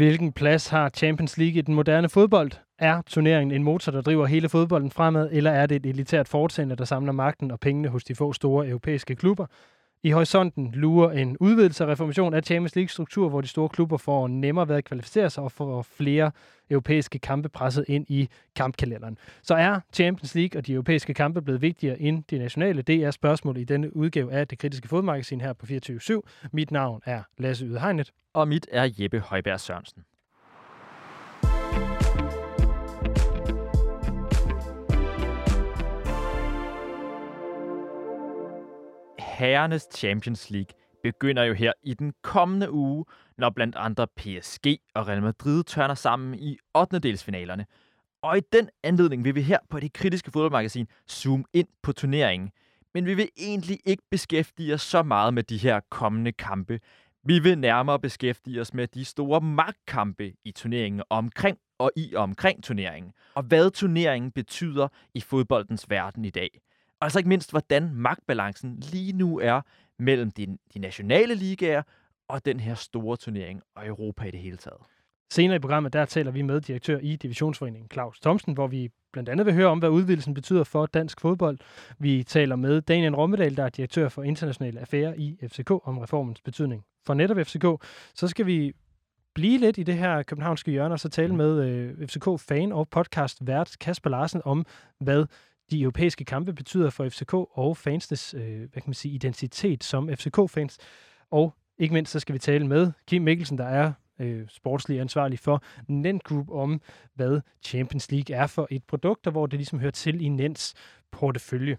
Hvilken plads har Champions League i den moderne fodbold? Er turneringen en motor, der driver hele fodbolden fremad, eller er det et elitært foretagende, der samler magten og pengene hos de få store europæiske klubber? I horisonten lurer en udvidelse af reformation af Champions League-struktur, hvor de store klubber får nemmere ved at kvalificere sig og får flere europæiske kampe presset ind i kampkalenderen. Så er Champions League og de europæiske kampe blevet vigtigere end de nationale? Det er spørgsmålet i denne udgave af det kritiske fodmagasin her på 24 Mit navn er Lasse Ydehegnet. Og mit er Jeppe Højberg Sørensen. Herrenes Champions League begynder jo her i den kommende uge, når blandt andre PSG og Real Madrid tørner sammen i 8. delsfinalerne. Og i den anledning vil vi her på det kritiske fodboldmagasin zoome ind på turneringen. Men vi vil egentlig ikke beskæftige os så meget med de her kommende kampe. Vi vil nærmere beskæftige os med de store magtkampe i turneringen omkring og i og omkring turneringen. Og hvad turneringen betyder i fodboldens verden i dag. Og altså ikke mindst, hvordan magtbalancen lige nu er mellem de, de nationale ligaer og den her store turnering og Europa i det hele taget. Senere i programmet, der taler vi med direktør i Divisionsforeningen Claus Thomsen, hvor vi blandt andet vil høre om, hvad udvidelsen betyder for dansk fodbold. Vi taler med Daniel Rommedal, der er direktør for internationale affærer i FCK, om reformens betydning for netop FCK. Så skal vi blive lidt i det her københavnske hjørne, og så tale med øh, FCK-fan og podcast-vært Kasper Larsen om, hvad de europæiske kampe betyder for FCK og fansnes øh, hvad kan man sige, identitet som FCK-fans. Og ikke mindst så skal vi tale med Kim Mikkelsen, der er øh, sportslig ansvarlig for Nent Group om, hvad Champions League er for et produkt, og hvor det ligesom hører til i Nents portefølje.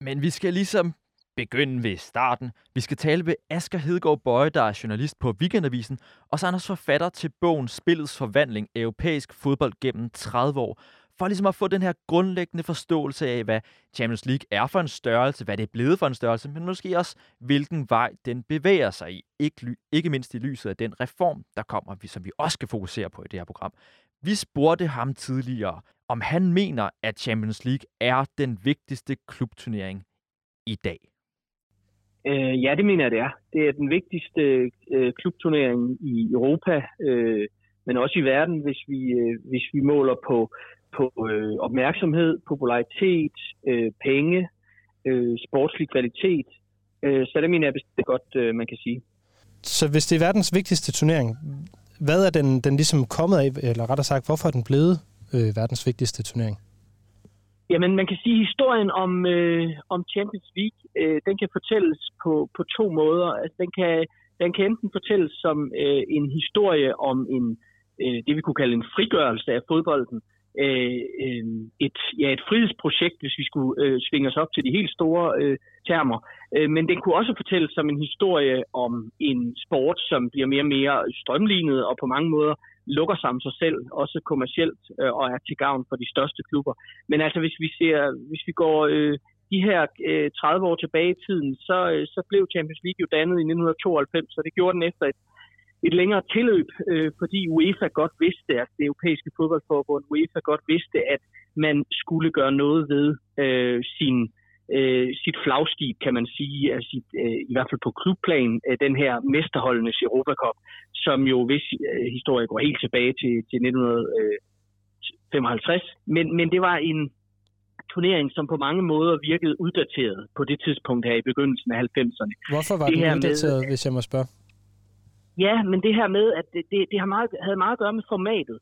Men vi skal ligesom begynde ved starten. Vi skal tale med Asger Hedegaard Bøje, der er journalist på Weekendavisen, og så er han også forfatter til bogen Spillets Forvandling, Europæisk fodbold gennem 30 år, for ligesom at få den her grundlæggende forståelse af, hvad Champions League er for en størrelse, hvad det er blevet for en størrelse, men måske også, hvilken vej den bevæger sig i. Ikke, ikke mindst i lyset af den reform, der kommer, som vi også skal fokusere på i det her program. Vi spurgte ham tidligere, om han mener, at Champions League er den vigtigste klubturnering i dag. Øh, ja, det mener jeg, det er. Det er den vigtigste øh, klubturnering i Europa, øh, men også i verden, hvis vi, øh, hvis vi måler på på øh, opmærksomhed, popularitet, øh, penge, øh, sportslig kvalitet. Øh, så det mener jeg bestemt godt, øh, man kan sige. Så hvis det er verdens vigtigste turnering, hvad er den, den ligesom kommet af, eller rettere sagt, hvorfor er den blevet øh, verdens vigtigste turnering? Jamen, man kan sige, at historien om, øh, om Champions League, øh, den kan fortælles på, på to måder. Altså, den, kan, den kan enten fortælles som øh, en historie om en, øh, det, vi kunne kalde en frigørelse af fodbolden, øh, Øh, øh, et, ja, et frihedsprojekt, hvis vi skulle øh, svinge os op til de helt store øh, termer. Øh, men den kunne også fortælles som en historie om en sport, som bliver mere og mere strømlignet og på mange måder lukker sig om sig selv, også kommercielt, øh, og er til gavn for de største klubber. Men altså, hvis vi, ser, hvis vi går øh, de her øh, 30 år tilbage i tiden, så, øh, så blev Champions League jo dannet i 1992, så det gjorde den efter et et længere tilløb, øh, fordi UEFA godt vidste, at det europæiske fodboldforbund UEFA godt vidste, at man skulle gøre noget ved øh, sin, øh, sit flagskib, kan man sige, altså sit, øh, i hvert fald på klubplan, øh, den her mesterholdenes Europacup, som jo hvis øh, historie går helt tilbage til, til 1955. Men, men det var en turnering, som på mange måder virkede uddateret på det tidspunkt her i begyndelsen af 90'erne. Hvorfor var det den uddateret, med, hvis jeg må spørge? Ja, men det her med, at det, det, det har meget, havde meget at gøre med formatet.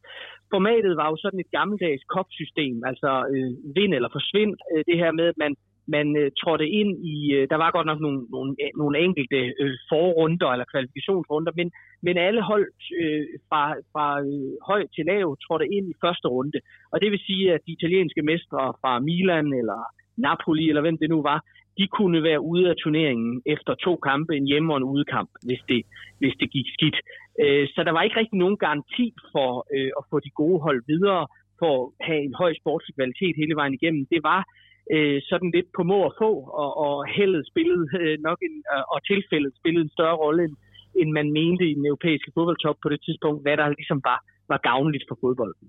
Formatet var jo sådan et gammeldags kopsystem, altså øh, vind eller forsvind. Øh, det her med, at man, man øh, trådte ind i, øh, der var godt nok nogle, nogle, nogle enkelte øh, forrunder eller kvalifikationsrunder, men, men alle hold øh, fra, fra øh, høj til lav trådte ind i første runde. Og det vil sige, at de italienske mestre fra Milan eller Napoli eller hvem det nu var, de kunne være ude af turneringen efter to kampe, en hjemme- og en udekamp, hvis det, hvis det gik skidt. Øh, så der var ikke rigtig nogen garanti for øh, at få de gode hold videre, for at have en høj sportslig kvalitet hele vejen igennem. Det var øh, sådan lidt på må og få, og, og heldet spillede øh, nok en, øh, og tilfældet spillede en større rolle, end, end man mente i den europæiske fodboldtop på det tidspunkt, hvad der ligesom var, var gavnligt for fodbolden.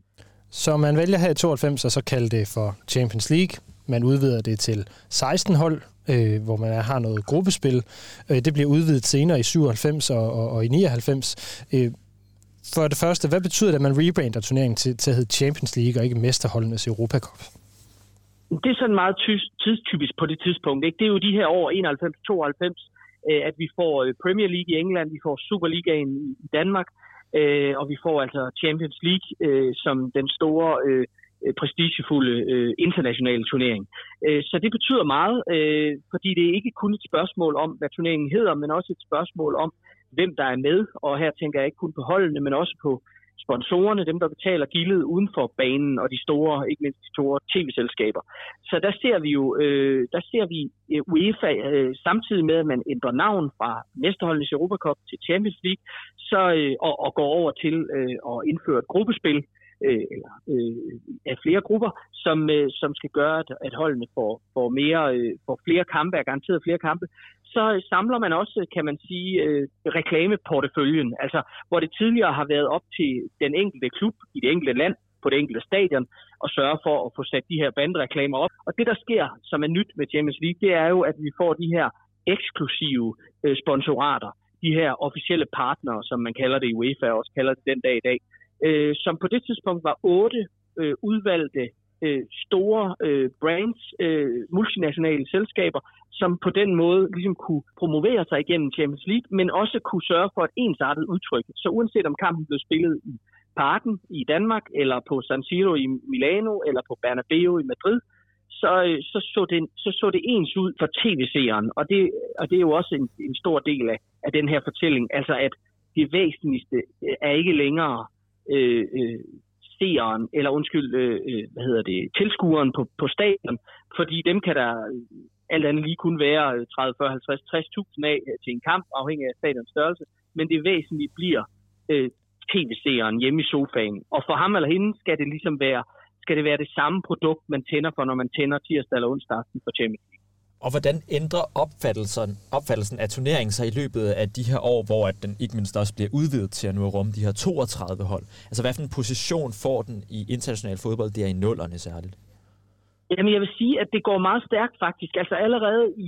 Så man vælger her i 92 og så kalde det for Champions League. Man udvider det til 16 hold, øh, hvor man har noget gruppespil. Øh, det bliver udvidet senere i 97 og, og, og i 99. Øh, for det første, hvad betyder det, at man rebrander turneringen til, til at hedde Champions League og ikke Mesterholdenes Europa Cup? Det er sådan meget tidstypisk på det tidspunkt. Ikke? Det er jo de her år 91-92, øh, at vi får øh, Premier League i England, vi får Superligaen i Danmark, øh, og vi får altså Champions League som den store Øh, prestigefulde øh, internationale turnering. Øh, så det betyder meget, fordi det er ikke kun et spørgsmål om, hvad turneringen hedder, men også et spørgsmål om, hvem der er med. Og her tænker jeg ikke kun på holdene, men også på sponsorerne, dem der betaler gildet uden for banen, og de store, ikke mindst de store tv-selskaber. Så der ser vi jo, øh, der ser vi UEFA øh, samtidig med, at man ændrer navn fra Mesterholdenes Europa Cup til Champions League, så, øh, og, og går over til øh, at indføre et gruppespil, øh, Øh, eller øh, af flere grupper, som, øh, som skal gøre, at, at holdene får, får, mere, øh, får flere kampe, er garanteret flere kampe, så samler man også, kan man sige, øh, reklameporteføljen. Altså, hvor det tidligere har været op til den enkelte klub i det enkelte land, på det enkelte stadion, og sørge for at få sat de her bandreklamer op. Og det, der sker, som er nyt med Champions League, det er jo, at vi får de her eksklusive øh, sponsorater, de her officielle partnere, som man kalder det i UEFA, og også kalder det den dag i dag, øh, som på det tidspunkt var otte øh, udvalgte øh, store øh, brands, øh, multinationale selskaber, som på den måde ligesom kunne promovere sig igennem Champions League, men også kunne sørge for et ensartet udtryk. Så uanset om kampen blev spillet i Parken i Danmark, eller på San Siro i Milano, eller på Bernabeu i Madrid, så, øh, så, så, det, så så det ens ud for tv-seeren. Og det, og det er jo også en, en stor del af, af den her fortælling. Altså at det væsentligste øh, er ikke længere øh, øh, seeren, eller undskyld, øh, øh, hvad hedder det, tilskueren på, på stadion, fordi dem kan der øh, alt andet lige kunne være 30, 40, 50, 60.000 af øh, til en kamp, afhængig af stadions størrelse, men det væsentlige bliver øh, tv-seeren hjemme i sofaen. Og for ham eller hende skal det ligesom være, skal det være det samme produkt, man tænder for, når man tænder tirsdag eller onsdag aften for Champions og hvordan ændrer opfattelsen, opfattelsen af turneringen sig i løbet af de her år, hvor at den ikke mindst også bliver udvidet til at nu rumme de her 32 hold? Altså hvad for en position får den i international fodbold, det er i nullerne særligt? Jamen, jeg vil sige, at det går meget stærkt faktisk. Altså allerede i,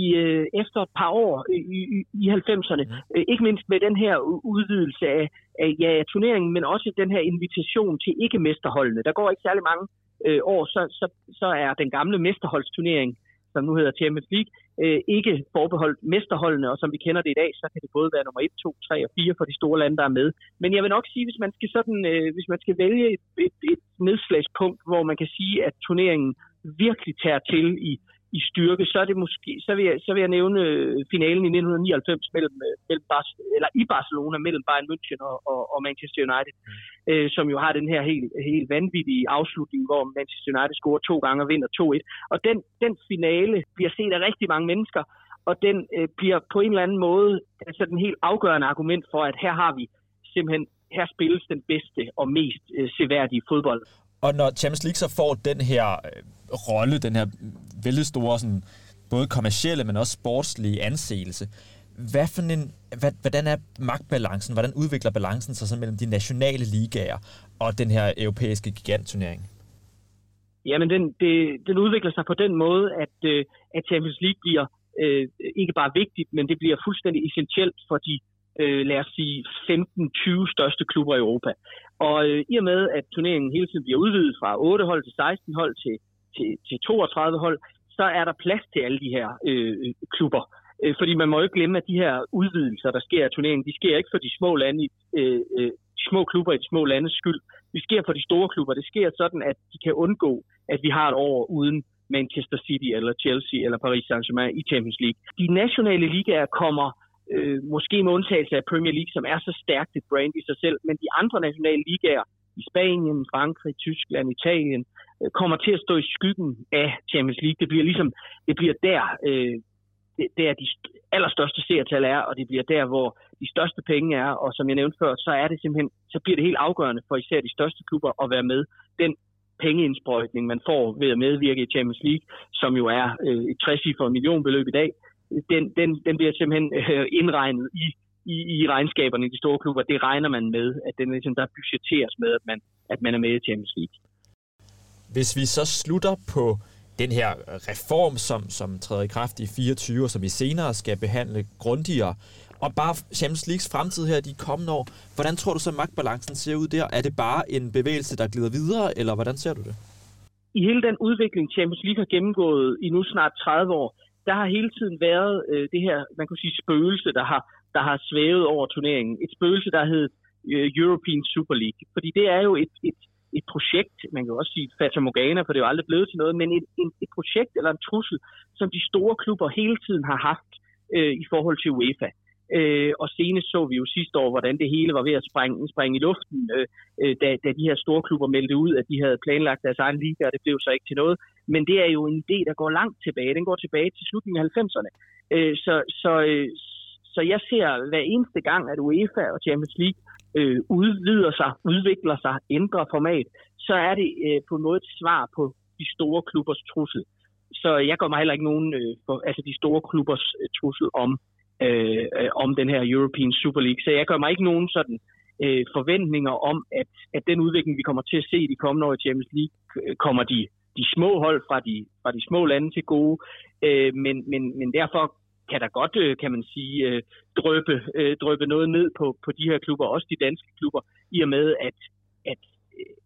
i øh, efter et par år i, i, i 90'erne, mm. øh, ikke mindst med den her udvidelse af, af ja, turneringen, men også den her invitation til ikke-mesterholdene. Der går ikke særlig mange øh, år, så, så, så er den gamle mesterholdsturnering som nu hedder Champions League, øh, ikke forbeholdt mesterholdene, og som vi kender det i dag, så kan det både være nummer 1, 2, 3 og 4 for de store lande, der er med. Men jeg vil nok sige, hvis man skal, sådan, øh, hvis man skal vælge et, et, et nedslagspunkt, hvor man kan sige, at turneringen virkelig tager til i i styrke, så er det måske, så vil jeg, så vil jeg nævne øh, finalen i 1999 mellem, øh, mellem Bar- eller i Barcelona mellem Bayern München og, og, og Manchester United, mm. øh, som jo har den her helt, helt vanvittige afslutning, hvor Manchester United scorer to gange og vinder 2-1. Og den, den finale bliver set af rigtig mange mennesker, og den øh, bliver på en eller anden måde altså den helt afgørende argument for, at her har vi simpelthen her spilles den bedste og mest øh, seværdige fodbold. Og når Champions League så får den her øh, rolle, den her vældig store sådan, både kommercielle, men også sportslige anseelse, hvad for en, hvad, hvordan er magtbalancen, hvordan udvikler balancen sig så mellem de nationale ligaer og den her europæiske gigantturnering? Jamen, den, det, den udvikler sig på den måde, at, øh, at Champions League bliver øh, ikke bare vigtigt, men det bliver fuldstændig essentielt for de øh, lad os sige, 15-20 største klubber i Europa. Og øh, i og med, at turneringen hele tiden bliver udvidet fra 8 hold til 16 hold til, til, til 32 hold, så er der plads til alle de her øh, klubber. Øh, fordi man må jo ikke glemme, at de her udvidelser, der sker i turneringen, de sker ikke for de små lande, øh, øh, de små klubber i de små landes skyld. Det sker for de store klubber. Det sker sådan, at de kan undgå, at vi har et år uden Manchester City eller Chelsea eller Paris Saint-Germain i Champions League. De nationale ligaer kommer øh, måske med undtagelse af Premier League, som er så stærkt et brand i sig selv, men de andre nationale ligaer i Spanien, Frankrig, Tyskland, Italien, øh, kommer til at stå i skyggen af Champions League. Det bliver ligesom, det bliver der, øh, det, der de allerstørste seertal er, og det bliver der, hvor de største penge er, og som jeg nævnte før, så er det simpelthen, så bliver det helt afgørende for især de største klubber at være med. Den pengeindsprøjtning, man får ved at medvirke i Champions League, som jo er øh, et 60 millionbeløb i dag, den, den, den bliver simpelthen øh, indregnet i, i, i regnskaberne i de store klubber. Det regner man med, at den ligesom, der budgetteres med, at man, at man er med i Champions League. Hvis vi så slutter på den her reform, som, som træder i kraft i 24, og som vi senere skal behandle grundigere, Og bare Champions Leagues fremtid her de kommende år, hvordan tror du så magtbalancen ser ud der? Er det bare en bevægelse, der glider videre, eller hvordan ser du det? I hele den udvikling, Champions League har gennemgået i nu snart 30 år, der har hele tiden været øh, det her, man kan sige, spøgelse, der har, der har svævet over turneringen. Et spøgelse, der hed øh, European Super League. Fordi det er jo et, et, et projekt, man kan også sige Fata Morgana, for det er jo aldrig blevet til noget, men et, et, et projekt eller en trussel, som de store klubber hele tiden har haft øh, i forhold til UEFA. Øh, og senest så vi jo sidste år, hvordan det hele var ved at springe, springe i luften, øh, øh, da, da de her store klubber meldte ud, at de havde planlagt deres egen liga, og det blev så ikke til noget. Men det er jo en idé, der går langt tilbage. Den går tilbage til slutningen af 90'erne. Øh, så, så, øh, så jeg ser hver eneste gang, at UEFA og Champions League øh, udvider sig, udvikler sig, ændrer format, så er det øh, på en måde et svar på de store klubbers trussel. Så jeg går mig heller ikke nogen, øh, for, altså de store klubbers øh, trussel om, øh, øh, om den her European Super League. Så jeg gør mig ikke nogen sådan øh, forventninger om, at, at den udvikling, vi kommer til at se i de kommende år i Champions League, øh, kommer de, de små hold fra de, fra de små lande til gode. Øh, men, men, men derfor kan der godt, øh, kan man sige, øh, drøbe, øh, drøbe noget ned på, på de her klubber, også de danske klubber, i og med, at, at,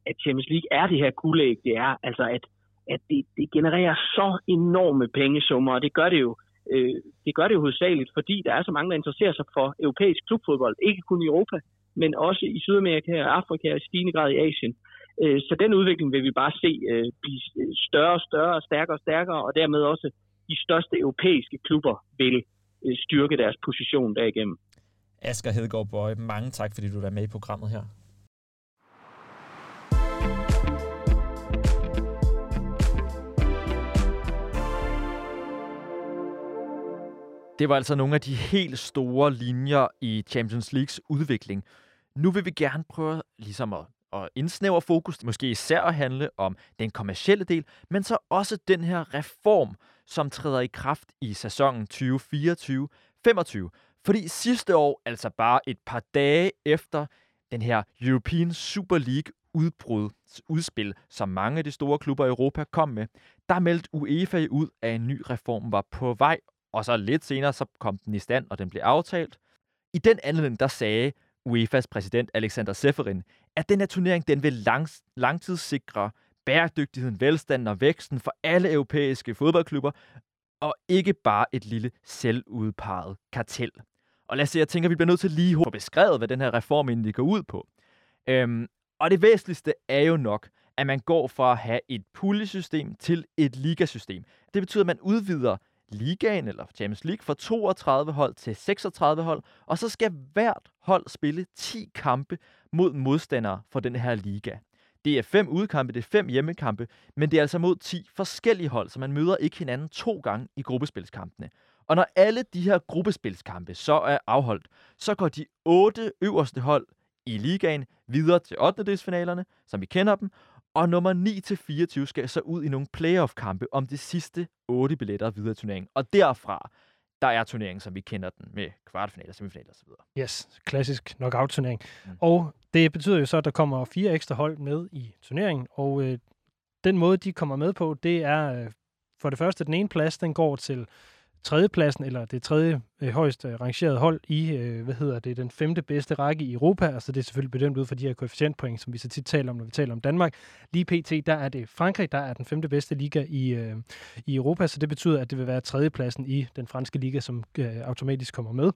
at Champions League er det her guldæg, det er, altså at, at det, det genererer så enorme pengesummer, og det gør det jo øh, det gør det jo hovedsageligt, fordi der er så mange, der interesserer sig for europæisk klubfodbold, ikke kun i Europa, men også i Sydamerika og Afrika og i stigende grad i Asien. Øh, så den udvikling vil vi bare se øh, blive større og større, stærkere og stærkere, og dermed også de største europæiske klubber vil øh, styrke deres position derigennem. Asger Hedegaard Bøje, mange tak, fordi du er med i programmet her. Det var altså nogle af de helt store linjer i Champions Leagues udvikling. Nu vil vi gerne prøve ligesom at, og indsnævre fokus, måske især at handle om den kommercielle del, men så også den her reform, som træder i kraft i sæsonen 2024-25. Fordi sidste år, altså bare et par dage efter den her European Super League udbrud, udspil, som mange af de store klubber i Europa kom med, der meldte UEFA ud, at en ny reform var på vej, og så lidt senere, så kom den i stand, og den blev aftalt. I den anledning, der sagde UEFA's præsident Alexander Seferin, at den her turnering den vil lang, langtidssikre bæredygtigheden, velstanden og væksten for alle europæiske fodboldklubber, og ikke bare et lille selvudpeget kartel. Og lad os se, jeg tænker, at vi bliver nødt til lige at beskrevet, hvad den her reform egentlig går ud på. Øhm, og det væsentligste er jo nok, at man går fra at have et puljesystem til et ligasystem. Det betyder, at man udvider ligaen eller Champions League fra 32 hold til 36 hold, og så skal hvert hold spille 10 kampe mod modstandere for den her liga. Det er fem udkampe, det er fem hjemmekampe, men det er altså mod 10 forskellige hold, så man møder ikke hinanden to gange i gruppespilskampene. Og når alle de her gruppespilskampe så er afholdt, så går de otte øverste hold i ligaen videre til 8. som vi kender dem, og nummer 9-24 skal så ud i nogle playoff-kampe om de sidste 8 billetter videre i turneringen. Og derfra, der er turneringen, som vi kender den, med kvartfinaler, semifinaler osv. Yes, klassisk knockout-turnering. Mm. Og det betyder jo så, at der kommer fire ekstra hold med i turneringen, og øh, den måde, de kommer med på, det er øh, for det første, den ene plads, den går til tredjepladsen, eller det tredje øh, højst øh, rangerede hold i, øh, hvad hedder det, den femte bedste række i Europa. Altså det er selvfølgelig bedømt ud fra de her koefficientpoint, som vi så tit taler om, når vi taler om Danmark. Lige pt, der er det Frankrig, der er den femte bedste liga i, øh, i Europa, så det betyder, at det vil være tredjepladsen i den franske liga, som øh, automatisk kommer med.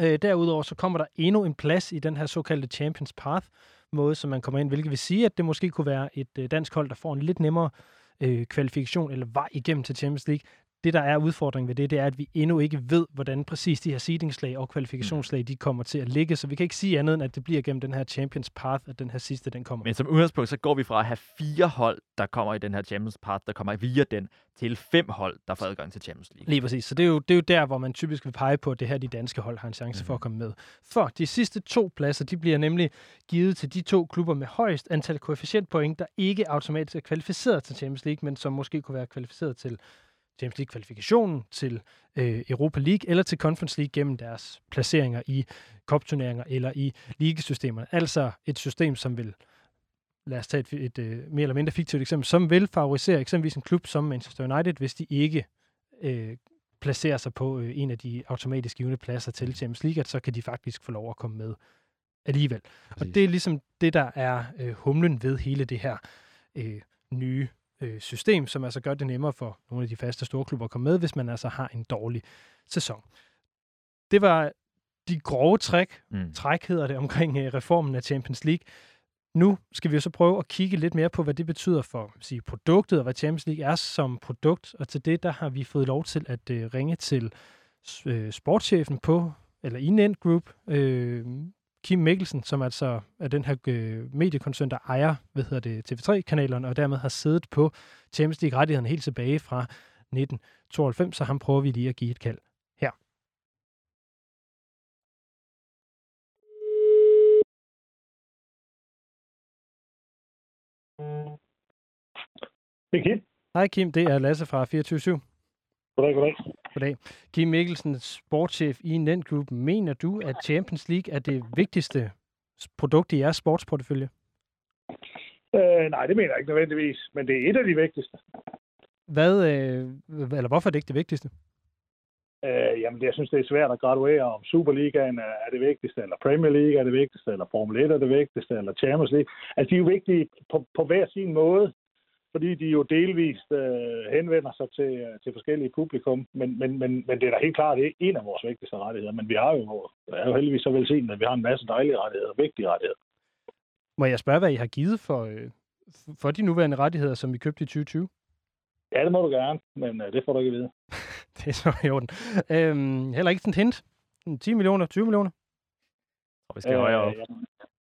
Øh, derudover så kommer der endnu en plads i den her såkaldte Champions Path måde, som man kommer ind, hvilket vil sige, at det måske kunne være et øh, dansk hold, der får en lidt nemmere øh, kvalifikation eller vej igennem til Champions League det, der er udfordringen ved det, det er, at vi endnu ikke ved, hvordan præcis de her seedingslag og kvalifikationslag, de kommer til at ligge. Så vi kan ikke sige andet, end at det bliver gennem den her Champions Path, at den her sidste, den kommer. Men som udgangspunkt, så går vi fra at have fire hold, der kommer i den her Champions Path, der kommer via den, til fem hold, der får adgang til Champions League. Lige præcis. Så det er jo, det er jo der, hvor man typisk vil pege på, at det her de danske hold har en chance mm. for at mhm. komme med. For de sidste to pladser, de bliver nemlig givet til de to klubber med højst antal koefficientpoint, der ikke automatisk er kvalificeret til Champions League, men som måske kunne være kvalificeret til Champions League-kvalifikationen til øh, Europa League eller til Conference League gennem deres placeringer i kopturneringer eller i ligesystemerne. Altså et system, som vil, lad os tage et, et, et øh, mere eller mindre fiktivt eksempel, som vil favorisere eksempelvis en klub som Manchester United, hvis de ikke øh, placerer sig på øh, en af de automatisk givende pladser til Champions League, at så kan de faktisk få lov at komme med alligevel. Præcis. Og det er ligesom det, der er øh, humlen ved hele det her øh, nye øh, system, som altså gør det nemmere for nogle af de faste storklubber at komme med, hvis man altså har en dårlig sæson. Det var de grove træk, mm. træk hedder det, omkring øh, reformen af Champions League. Nu skal vi jo så prøve at kigge lidt mere på, hvad det betyder for sige, produktet, og hvad Champions League er som produkt. Og til det, der har vi fået lov til at øh, ringe til øh, sportschefen på, eller i Nent Group, øh, Kim Mikkelsen, som altså er den her øh, mediekoncern, der ejer hvad hedder det, TV3-kanalerne, og dermed har siddet på Champions League-rettighederne helt tilbage fra 1992, så ham prøver vi lige at give et kald her. Det er Kim. Hej Kim, det er Lasse fra 24 Goddag, goddag. Goddag. Kim Mikkelsen, sportschef i Nent Group. Mener du, at Champions League er det vigtigste produkt i jeres sportsportefølje? Øh, nej, det mener jeg ikke nødvendigvis, men det er et af de vigtigste. Hvad, øh, eller hvorfor er det ikke det vigtigste? Øh, jamen, jeg synes, det er svært at graduere, om Superligaen er, er det vigtigste, eller Premier League er det vigtigste, eller Formel 1 er det vigtigste, eller Champions League. Altså, de er jo vigtige på, på hver sin måde fordi de jo delvist øh, henvender sig til, øh, til forskellige publikum. Men, men, men, men det er da helt klart det er en af vores vigtigste rettigheder. Men vi har jo, er jo heldigvis så velsignet, at vi har en masse dejlige rettigheder, vigtige rettigheder. Må jeg spørge, hvad I har givet for, øh, for de nuværende rettigheder, som I købte i 2020? Ja, det må du gerne, men øh, det får du ikke at vide. det er så i orden. Øhm, heller ikke sådan et hint? 10 millioner, 20 millioner? Og vi skal øh, højere op. Ja.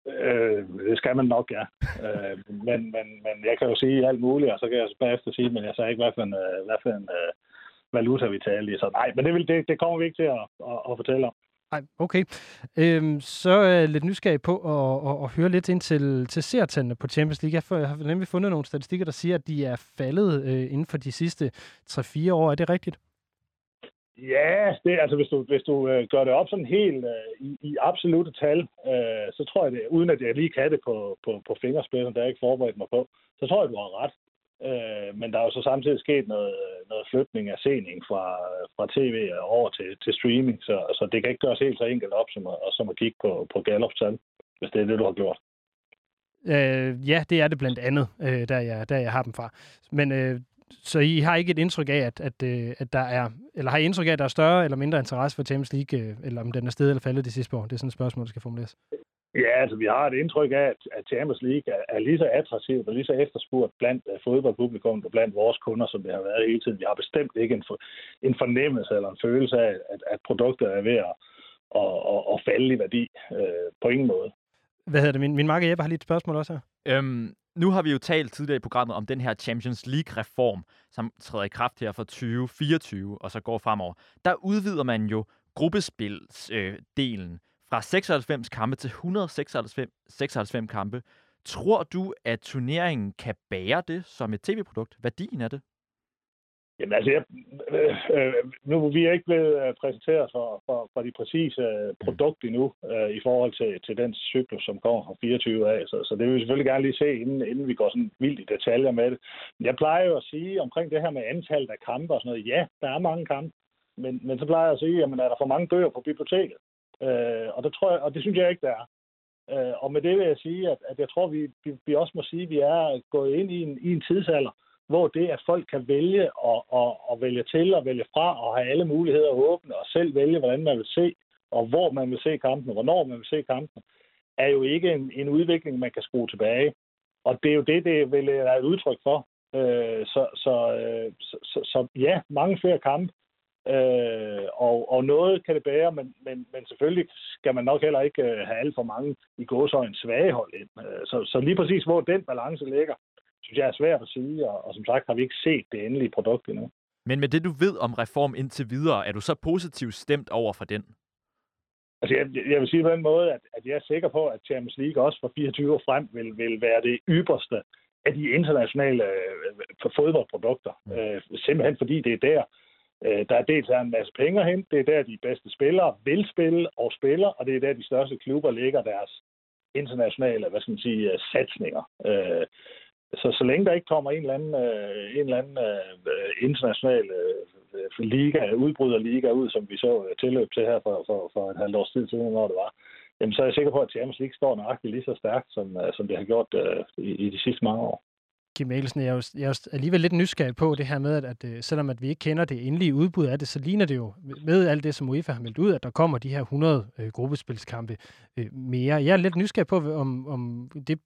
Øh, det skal man nok, ja. øh, men, men, men jeg kan jo sige alt muligt, og så kan jeg bagefter sige, men jeg sagde ikke, hvad for en, øh, hvad for en uh, valuta vi taler i. Så nej, men det, vil, det, det kommer vi ikke til at, at, at fortælle om. Nej, okay. Øhm, så er jeg lidt nysgerrig på at, at, at høre lidt ind til, til seertallene på Champions League. Jeg har nemlig fundet nogle statistikker, der siger, at de er faldet øh, inden for de sidste 3-4 år. Er det rigtigt? Ja, det, altså hvis du, hvis du øh, gør det op sådan helt øh, i, i absolute tal, øh, så tror jeg det, uden at jeg lige kan det på, på, på fingerspidsen, der jeg ikke forberedt mig på, så tror jeg, du har ret. Øh, men der er jo så samtidig sket noget, noget flytning af sening fra, fra tv over til, til streaming, så, så det kan ikke gøres helt så enkelt op som at, som at kigge på, på Gallups tal, hvis det er det, du har gjort. Øh, ja, det er det blandt andet, øh, der, jeg, der jeg har dem fra. Men øh, så I har ikke et indtryk af, at, at, øh, at der er, eller har I indtryk af, at der er større eller mindre interesse for Champions League, øh, eller om den er stedet eller faldet det sidste år? Det er sådan et spørgsmål, der skal formuleres. Ja, altså vi har et indtryk af, at Champions League er, er lige så attraktivt og lige så efterspurgt blandt uh, fodboldpublikum og blandt vores kunder, som det har været hele tiden. Vi har bestemt ikke en, for, en fornemmelse eller en følelse af, at, at produktet er ved at, at, at, at falde i værdi. Uh, på ingen måde. Hvad hedder det? Min, min marker Jeppe har lige et spørgsmål også her. Øhm, nu har vi jo talt tidligere i programmet om den her Champions League-reform, som træder i kraft her fra 2024 og så går fremover. Der udvider man jo gruppespilsdelen øh, fra 96 kampe til 196 96 kampe. Tror du, at turneringen kan bære det som et tv-produkt? Værdien af det? Jamen altså, jeg, øh, øh, nu vi er ikke blevet øh, præsenteret for, for, for de præcise øh, produkter endnu øh, i forhold til, til den cyklus, som kommer fra 24 af. Så, så det vil vi selvfølgelig gerne lige se, inden, inden vi går sådan vildt i detaljer med det. Men jeg plejer jo at sige omkring det her med antallet af kampe og sådan noget. Ja, der er mange kampe. Men, men så plejer jeg at sige, jamen er der for mange bøger på biblioteket? Øh, og, det tror jeg, og det synes jeg ikke, der er. Øh, og med det vil jeg sige, at, at jeg tror, vi, vi, vi også må sige, at vi er gået ind i en, i en tidsalder, hvor det, at folk kan vælge og, og, og vælge til og vælge fra og have alle muligheder åbne og selv vælge, hvordan man vil se, og hvor man vil se kampen, og hvornår man vil se kampen, er jo ikke en, en udvikling, man kan skrue tilbage. Og det er jo det, det vil er et udtryk for. Øh, så, så, øh, så, så, så ja, mange flere kampe, øh, og, og noget kan det bære, men, men, men selvfølgelig skal man nok heller ikke øh, have alt for mange i gåsøjne svage hold ind. Øh, så, så lige præcis, hvor den balance ligger, synes jeg er svært at sige, og, og som sagt har vi ikke set det endelige produkt endnu. Men med det, du ved om reform indtil videre, er du så positivt stemt over for den? Altså, jeg, jeg vil sige på den måde, at, at jeg er sikker på, at Champions League også fra 24 år frem vil, vil være det ypperste af de internationale øh, fodboldprodukter. Mm. Øh, simpelthen fordi det er der, øh, der er dels er en masse penge hen, det er der, de bedste spillere vil spille og spiller, og det er der, de største klubber lægger deres internationale, hvad skal man sige, satsninger. Øh, så så længe der ikke kommer en eller anden, øh, en eller anden øh, international øh, liga, udbryder liga ud, som vi så øh, tilløb til her for, for, for et halvt års tid siden, når det var, jamen så er jeg sikker på, at Champions League står nøjagtigt lige så stærkt, som, øh, som det har gjort øh, i, i de sidste mange år. Kim Mikkelsen, jeg er, jo, jeg er jo alligevel lidt nysgerrig på det her med, at, at øh, selvom at vi ikke kender det endelige udbud af det, så ligner det jo med alt det, som UEFA har meldt ud, at der kommer de her 100 øh, gruppespilskampe øh, mere. Jeg er lidt nysgerrig på, om, om det,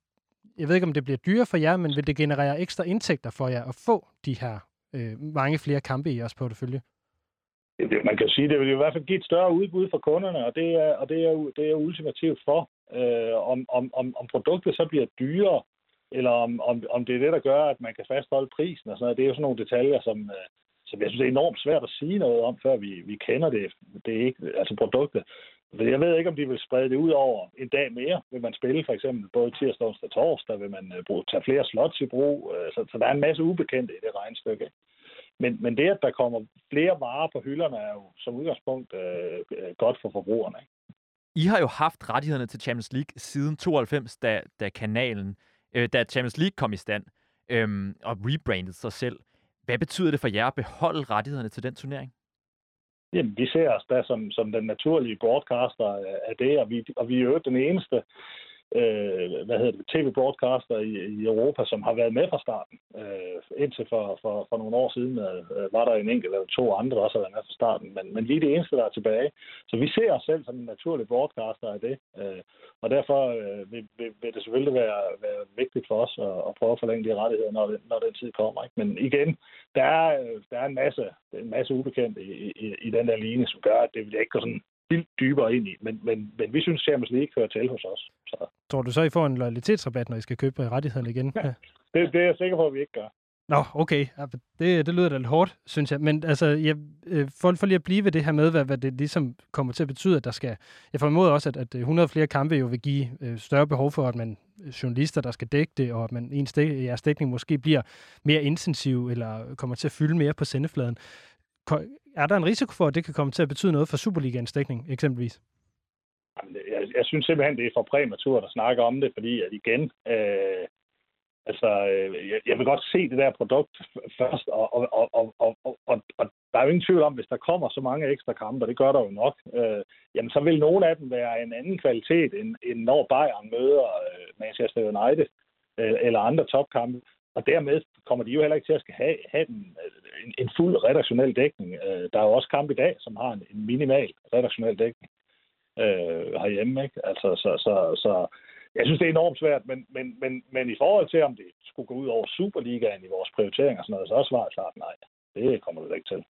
jeg ved ikke, om det bliver dyrere for jer, men vil det generere ekstra indtægter for jer at få de her øh, mange flere kampe i jeres portefølje? Man kan sige, det vil i hvert fald give et større udbud for kunderne, og det er, og det er, det er ultimativt for, øh, om, om, om, om produktet så bliver dyrere, eller om, om, om det er det, der gør, at man kan fastholde prisen og sådan noget. Det er jo sådan nogle detaljer, som, øh, som jeg synes er enormt svært at sige noget om, før vi, vi kender det. Det er ikke, altså produktet. Men jeg ved ikke, om de vil sprede det ud over en dag mere. Vil man spille for eksempel både tirsdag, onsdag og torsdag? Vil man øh, bruge, tage flere slots i brug? Øh, så, så der er en masse ubekendte i det regnstykke. Men, men det, at der kommer flere varer på hylderne, er jo som udgangspunkt øh, øh godt for forbrugerne. Ikke? I har jo haft rettighederne til Champions League siden 92, da, da kanalen øh, da Champions League kom i stand øh, og rebrandede sig selv. Hvad betyder det for jer at beholde rettighederne til den turnering? Jamen, vi ser os da som, som den naturlige broadcaster af det, og vi, og vi er jo den eneste øh, hvad hedder det, tv-broadcaster i, i Europa, som har været med fra starten. Øh, indtil for, for, for nogle år siden øh, var der en enkelt eller to andre, der også har været med fra starten. Men, men vi er det eneste, der er tilbage. Så vi ser os selv som en naturlig broadcaster af det. Øh, og derfor øh, vil, vil, vil det selvfølgelig være, være vigtigt for os at, at prøve at forlænge de rettigheder, når, det, når den tid kommer. Ikke? Men igen, der er, øh, der er en masse, en masse ubekendte i, i, i den der linje, som gør, at det vil ikke gå sådan vildt dybere ind i. Men, men, men vi synes, Champions League hører til hos os. Så. Tror du så, I får en loyalitetsrabat, når I skal købe rettighederne igen? Ja, det, det er jeg sikker på, at vi ikke gør. Nå, okay. Det, det lyder da lidt hårdt, synes jeg. Men altså, jeg, øh, for, for lige at blive ved det her med, hvad, hvad det ligesom kommer til at betyde, at der skal... Jeg formoder også, at, at 100 flere kampe jo vil give øh, større behov for, at man journalister, der skal dække det, og at man, ens dæk, jeres dækning måske bliver mere intensiv, eller kommer til at fylde mere på sendefladen er der en risiko for, at det kan komme til at betyde noget for Superligaens dækning, eksempelvis? Jeg, jeg synes simpelthen, det er for præmaturt at snakke om det, fordi at igen, øh, altså, øh, jeg, jeg vil godt se det der produkt først, og, og, og, og, og, og, og der er jo ingen tvivl om, hvis der kommer så mange ekstra kampe, og det gør der jo nok, øh, jamen så vil nogle af dem være en anden kvalitet, end, end når Bayern møder øh, Manchester United øh, eller andre topkampe. Og dermed kommer de jo heller ikke til at skal have, have en, en, en fuld redaktionel dækning. Øh, der er jo også kamp i dag, som har en, en minimal redaktionel dækning øh, herhjemme. Ikke? Altså, så, så, så jeg synes, det er enormt svært, men, men, men, men i forhold til, om det skulle gå ud over Superligaen i vores prioriteringer og sådan noget, så er svaret klart nej. Det kommer det ikke til.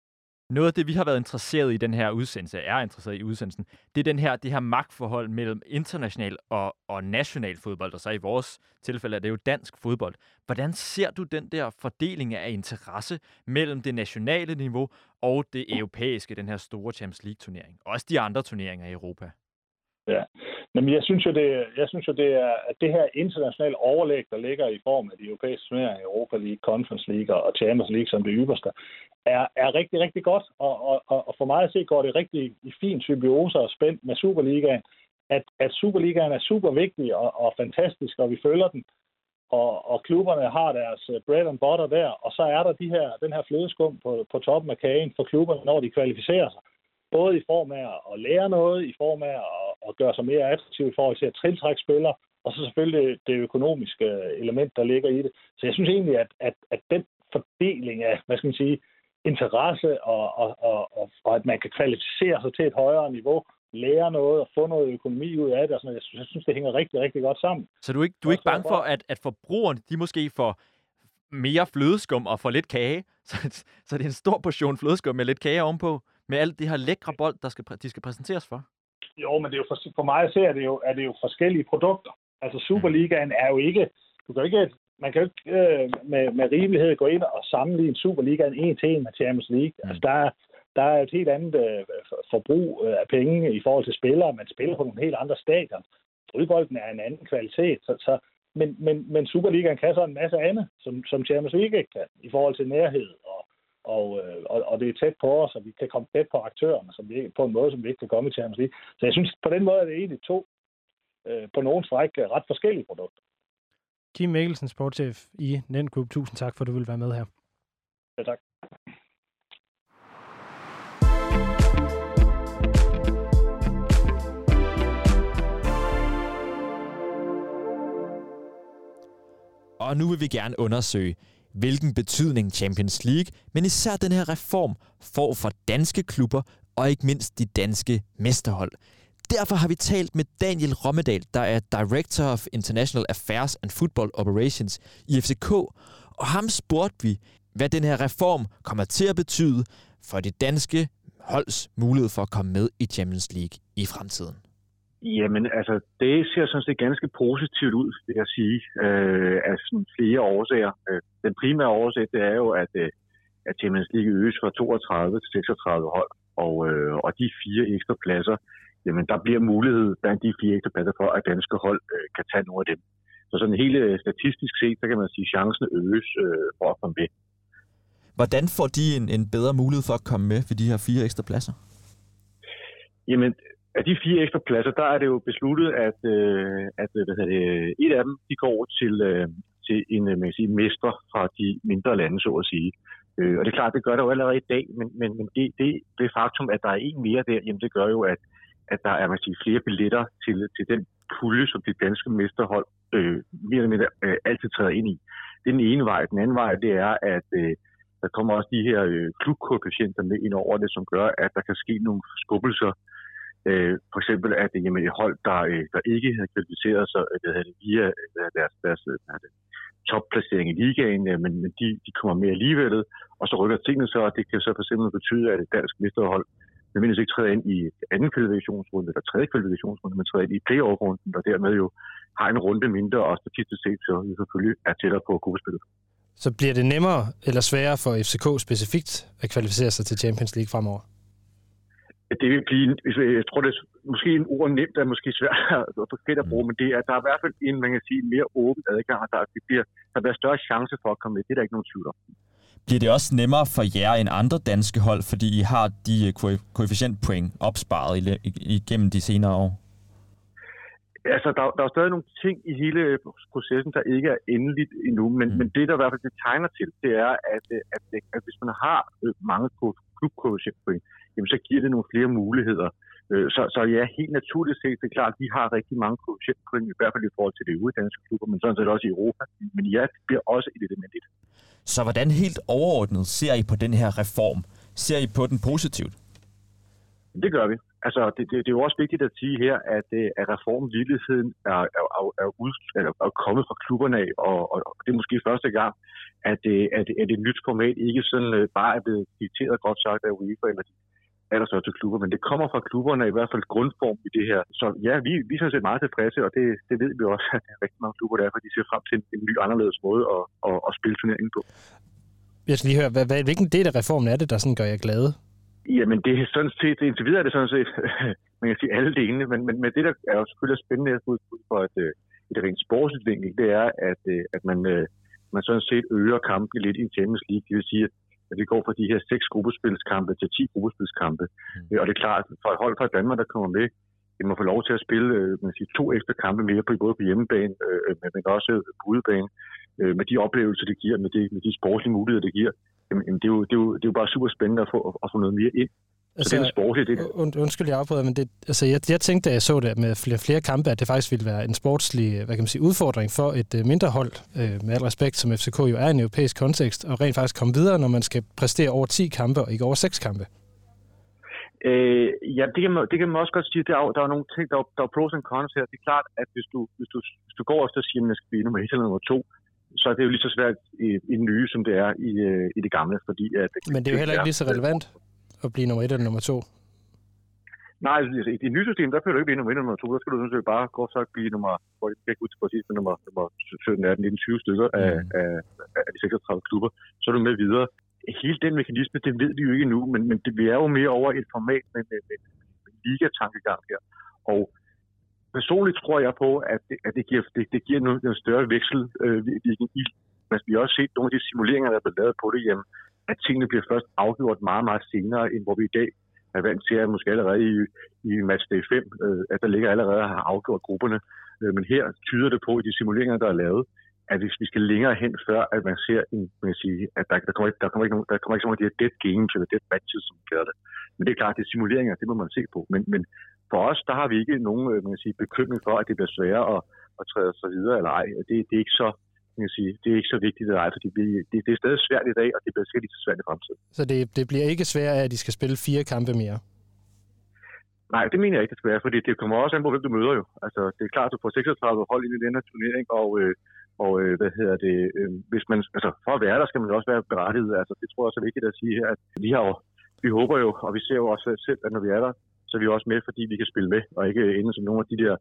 Noget af det, vi har været interesseret i den her udsendelse, er interesseret i udsendelsen, det er den her, det her magtforhold mellem international og, og national fodbold, og så i vores tilfælde er det jo dansk fodbold. Hvordan ser du den der fordeling af interesse mellem det nationale niveau og det europæiske, den her store Champions League-turnering, og også de andre turneringer i Europa? Ja, men jeg synes jo, det, jeg synes jo, det er, at det her internationale overlæg, der ligger i form af de europæiske turneringer, Europa League, Conference League og Champions League som det ypperste, er, er rigtig, rigtig godt. Og, og, og for mig at se går det rigtig i fin symbiose og spændt med Superligaen, at, at Superligaen er super vigtig og, og fantastisk, og vi følger den. Og, og klubberne har deres øh, bread and butter der, og så er der de her, den her flødeskum på, på toppen af kagen for klubberne, når de kvalificerer sig både i form af at lære noget, i form af at, at gøre sig mere attraktiv i forhold til at tiltrække spillere, og så selvfølgelig det økonomiske element, der ligger i det. Så jeg synes egentlig, at, at, at den fordeling af, hvad skal man sige, interesse og, og, og, og, og at man kan kvalificere sig til et højere niveau, lære noget og få noget økonomi ud af det. Og sådan, jeg, synes, jeg synes, det hænger rigtig, rigtig godt sammen. Så du er ikke, du er ikke bange for, at, at forbrugerne de måske får mere flødeskum og får lidt kage? Så, så det er en stor portion flødeskum med lidt kage ovenpå? Med alt det her lækre bold, der skal, de skal præsenteres for? Jo, men det er jo for, for mig ser det jo, er det jo forskellige produkter. Altså Superligaen er jo ikke, du kan ikke, man kan jo ikke øh, med, med rimelighed gå ind og sammenligne Superligaen en til en med Champions League. Mm. Altså der er, der er et helt andet øh, forbrug øh, af penge i forhold til spillere. Man spiller på nogle helt andre stadion. Fodbolden er en anden kvalitet. Så, så, men, men, men Superligaen kan så en masse andet, som, som Champions League ikke kan, i forhold til nærhed og og, øh, og, og det er tæt på os, og vi kan komme tæt på aktørerne som vi, på en måde, som vi ikke kan komme i Champions League. Så jeg synes, på den måde er det egentlig to, øh, på nogen stræk, øh, ret forskellige produkter. Kim Mikkelsen, sportschef i Nendklub. Tusind tak, for at du vil være med her. Ja, tak. Og nu vil vi gerne undersøge, hvilken betydning Champions League, men især den her reform, får for danske klubber og ikke mindst de danske mesterhold. Derfor har vi talt med Daniel Rommedal, der er Director of International Affairs and Football Operations i FCK, og ham spurgte vi, hvad den her reform kommer til at betyde for det danske holds mulighed for at komme med i Champions League i fremtiden. Jamen, altså, det ser sådan set ganske positivt ud, vil jeg sige, øh, af sådan flere årsager. Øh, den primære årsag, det er jo, at, øh, at Champions League øges fra 32 til 36 hold, og, øh, og de fire ekstra pladser, jamen, der bliver mulighed blandt de fire ekstra pladser for, at danske hold øh, kan tage nogle af dem. Så sådan helt øh, statistisk set, så kan man sige, at chancen øges øh, for at komme med. Hvordan får de en, en bedre mulighed for at komme med ved de her fire ekstra pladser? Jamen, af de fire ekstra pladser, der er det jo besluttet, at, øh, at øh, hvad det, øh, et af dem de går til, øh, til en øh, man kan sige, mester fra de mindre lande, så at sige. Øh, og det er klart, det gør der jo allerede i dag, men, men, men det, det, det faktum, at der er en mere der, jamen det gør jo, at, at der er man siger, flere billetter til, til den pulje, som de danske mesterhold øh, mere eller mindre øh, altid træder ind i. Det er den ene vej. Den anden vej, det er, at øh, der kommer også de her øh, klubkoefficienter med ind over det, som gør, at der kan ske nogle skubbelser Øh, Øh, for eksempel at jamen, et hold, der, øh, der ikke har kvalificeret sig øh, det, via øh, deres, øh, deres, deres det, topplacering i ligaen, men, men de, de kommer med alligevel, og så rykker tingene så, og det kan så for eksempel betyde, at et dansk mesterhold nødvendigvis ikke træder ind i anden kvalifikationsrunde eller tredje kvalifikationsrunde, men træder ind i playoff-runden, og dermed jo har en runde mindre, og statistisk set så selvfølgelig er tættere på gruppespillet. Så bliver det nemmere eller sværere for FCK specifikt at kvalificere sig til Champions League fremover? Det vil blive, jeg tror, det er måske en ord nemt, er måske svært at forkert at bruge, mm. men det er, der er i hvert fald en, man kan sige, mere åben adgang, der, det bliver, der bliver større chance for at komme med. Det er der ikke nogen tvivl om. Bliver det også nemmere for jer end andre danske hold, fordi I har de koefficientpoint opsparet igennem de senere år? Altså, der, der er stadig nogle ting i hele processen, der ikke er endeligt endnu, men, mm. men det, der i hvert fald det tegner til, det er, at, at, at, at hvis man har øh, mange klubkoefficientpoint, jamen så giver det nogle flere muligheder. Øh, så, så ja, helt naturligt set, det er klart, at vi har rigtig mange koefficientpoint, i hvert fald i forhold til det øvrige danske klubber, men sådan set også i Europa. Men ja, det bliver også et element i det. Så hvordan helt overordnet ser I på den her reform? Ser I på den positivt? Det gør vi. Altså, det, det, det er jo også vigtigt at sige her, at, øh, at reformvilligheden er, er, er, er, ud, er, er kommet fra klubberne af, og, og, det er måske første gang, at, øh, at, at et nyt format ikke sådan bare er blevet dikteret godt sagt af UEFA eller de allerstørste klubber, men det kommer fra klubberne i hvert fald grundform i det her. Så ja, vi, vi er sådan set meget tilfredse, og det, det ved vi også, at der er rigtig mange klubber, der er, for de ser frem til en, ny anderledes måde at, at, at spille turneringen på. Jeg skal lige høre, hvad, hvad, hvilken del af reformen er det, der sådan gør jer glade? Jamen, det er sådan set, indtil videre er det sådan set, man kan sige alle delene, men, men, men det, der er jo selvfølgelig spændende ud for et, et rent sportsligt vinkel, det er, at, at man, øh, man sådan set øger kampen lidt i Champions League. Det vil sige, at vi går fra de her seks gruppespilskampe til 10 gruppespilskampe. Mm. Og det er klart, for et hold fra Danmark, der kommer med, det må få lov til at spille man siger, to ekstra kampe mere på både på hjemmebane, men også på udebane, med de oplevelser, det giver, med de, med de sportslige muligheder, det giver jamen, det, er jo, det, er jo, det er jo bare super spændende at få, at få noget mere ind. Så altså, det er en sportslig del. Und, undskyld, jeg afbryder, men det, altså, jeg, jeg tænkte, da jeg så det med flere, flere kampe, at det faktisk ville være en sportslig hvad kan man sige, udfordring for et uh, mindre hold, uh, med al respekt, som FCK jo er i en europæisk kontekst, og rent faktisk komme videre, når man skal præstere over 10 kampe, og ikke over 6 kampe. Øh, ja, det kan, man, det kan man også godt sige. Der er, der er nogle ting, der er, der er pros and cons her. Det er klart, at hvis du, hvis du, hvis du går efter at sige, at man skal blive nummer 1 eller nummer 2, så er det jo lige så svært i, i den nye, som det er i, øh, i det gamle. Fordi, at det, Men det er jo heller ikke lige så relevant at blive nummer et eller nummer to. Nej, altså, i det nye system, der kan du ikke blive nummer 1 eller nummer 2. Der skal du sådan set bare gå så blive nummer, hvor det ikke ud til præcis, men nummer, nummer 17, 18, 19, 20 stykker af, mm. af, af, de 36 klubber. Så er du med videre. Hele den mekanisme, det ved vi jo ikke endnu, men, men det, vi er jo mere over et format med, med, med, med liga-tankegang her. Og personligt tror jeg på, at det, at det giver, det, det giver noget, noget større veksel øh, i. Men vi har også set nogle af de simuleringer, der er blevet lavet på det hjemme, at tingene bliver først afgjort meget, meget senere, end hvor vi i dag er vant til, at måske allerede i, i match day 5, øh, at der ligger allerede at afgjort grupperne. Øh, men her tyder det på, i de simuleringer, der er lavet, at hvis vi skal længere hen, før at man ser en, man kan sige, at der, der, kommer ikke, der, kommer ikke nogen, der kommer ikke nogen af de her dead games eller dead matches, som kalder det. Men det er klart, det er simuleringer, det må man se på. Men, men for os, der har vi ikke nogen øh, man kan sige, bekymring for, at det bliver sværere at, at træde sig videre eller ej. Det, det er ikke så kan sige, det er ikke så vigtigt at fordi det, det, det er stadig svært i dag, og det bliver sikkert ikke så svært i fremtiden. Så det, det bliver ikke sværere, at de skal spille fire kampe mere? Nej, det mener jeg ikke, det skal være, fordi det kommer også an på, hvem du møder jo. Altså, det er klart, at du får 36 hold ind i den her turnering, og, øh, og øh, hvad hedder det, øh, hvis man, altså, for at være der, skal man også være berettiget. Altså, det tror jeg også er vigtigt at sige her, at vi har jo, vi håber jo, og vi ser jo også selv, at når vi er der, så er vi også med, fordi vi kan spille med, og ikke ende som nogle af de der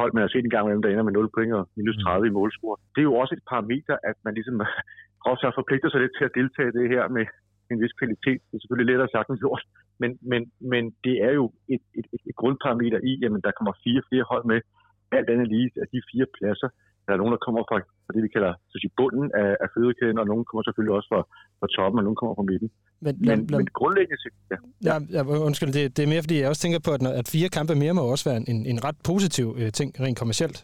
hold, man har set en gang med dem, der ender med 0 point og minus 30 i målscore. Det er jo også et parameter, at man ligesom også har forpligtet sig lidt til at deltage i det her med en vis kvalitet. Det er selvfølgelig lettere sagt end gjort, men, men, men det er jo et, et, et, et grundparameter i, at der kommer fire flere hold med. Alt andet lige af de fire pladser, der er nogen, der kommer fra, fra det, vi kalder så sige, bunden af, af fødekæden, og nogen kommer selvfølgelig også fra, fra toppen, og nogen kommer fra midten. Men, men, men, men grundlæggende set, ja. ja, ja undskyld, det, det er mere, fordi jeg også tænker på, at, når, at fire kampe mere må også være en, en ret positiv øh, ting, rent kommercielt.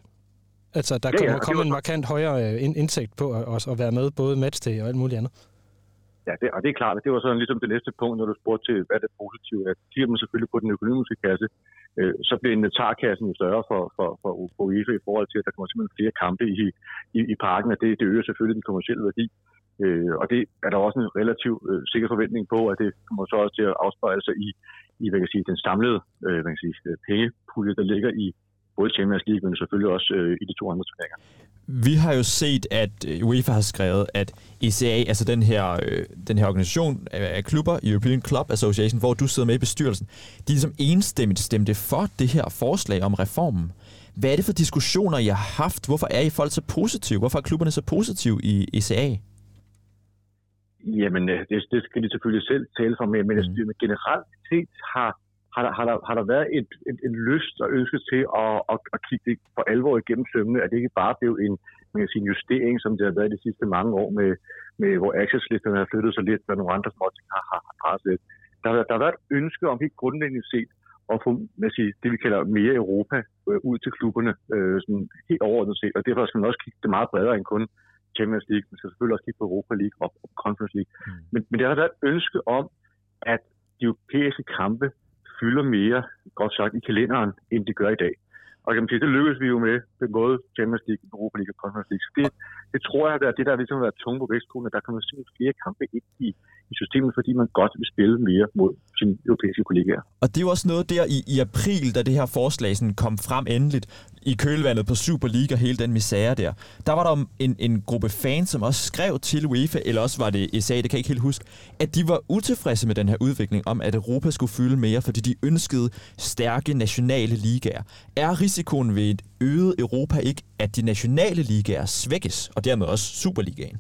Altså, der ja, kommer ja, komme en markant højere øh, indsigt på at, at være med, både matchday og alt muligt andet. Ja, det, og det er klart, at det var sådan ligesom det næste punkt, når du spurgte til, hvad er det positive, er. kigger man selvfølgelig på den økonomiske kasse, øh, så bliver inventarkassen jo større for, for, for, for UEFA i forhold til, at der kommer simpelthen flere kampe i, i, i parken, og det, det øger selvfølgelig den kommercielle værdi. Øh, og det er der også en relativ øh, sikker forventning på, at det kommer så også til at afspejle sig i, i hvad kan sige, den samlede øh, hvad kan sige, øh, pengepulje, der ligger i både Champions League, men selvfølgelig også øh, i de to andre turneringer. Vi har jo set, at øh, UEFA har skrevet, at ECA, altså den her, øh, den her organisation af klubber, European Club Association, hvor du sidder med i bestyrelsen, de ligesom enstemmigt stemte for det her forslag om reformen. Hvad er det for diskussioner, I har haft? Hvorfor er I folk så positive? Hvorfor er klubberne så positive i ECA? Jamen, øh, det, det skal de selvfølgelig selv tale for, men, mm. generelt set har har der, har der, har der været et, et, et lyst og ønske til at, at, at kigge det for alvor igennem sømmene, at det ikke bare blev en, man kan sige, en justering, som det har været de sidste mange år, med, med hvor accesslisterne har flyttet sig lidt, og nogle andre små ting har, har, har presset lidt. Der, har, der har været et ønske om helt grundlæggende set at få man sige, det, vi kalder mere Europa øh, ud til klubberne, øh, sådan helt overordnet set. Og derfor skal man også kigge det meget bredere end kun Champions League. Man skal selvfølgelig også kigge på Europa League og, og Conference League. Mm. Men, men der har været et ønske om, at de europæiske kampe fylder mere, godt sagt, i kalenderen, end det gør i dag. Og kan man sige, det lykkedes vi jo med, med både Champions League, Europa League og Conference League. Så det, det tror jeg, at det der ligesom har været tunge på vækstskolen, at der kommer simpelthen flere kampe ind i, i systemet, fordi man godt vil spille mere mod sine europæiske kollegaer. Og det er jo også noget der i, i april, da det her forslag sådan kom frem endeligt, i kølvandet på Superliga og hele den misære der. Der var der en, en gruppe fans, som også skrev til UEFA, eller også var det SA, det kan jeg ikke helt huske, at de var utilfredse med den her udvikling om, at Europa skulle fylde mere, fordi de ønskede stærke nationale ligaer. Er risikoen ved et øget Europa ikke, at de nationale ligaer svækkes, og dermed også Superligaen?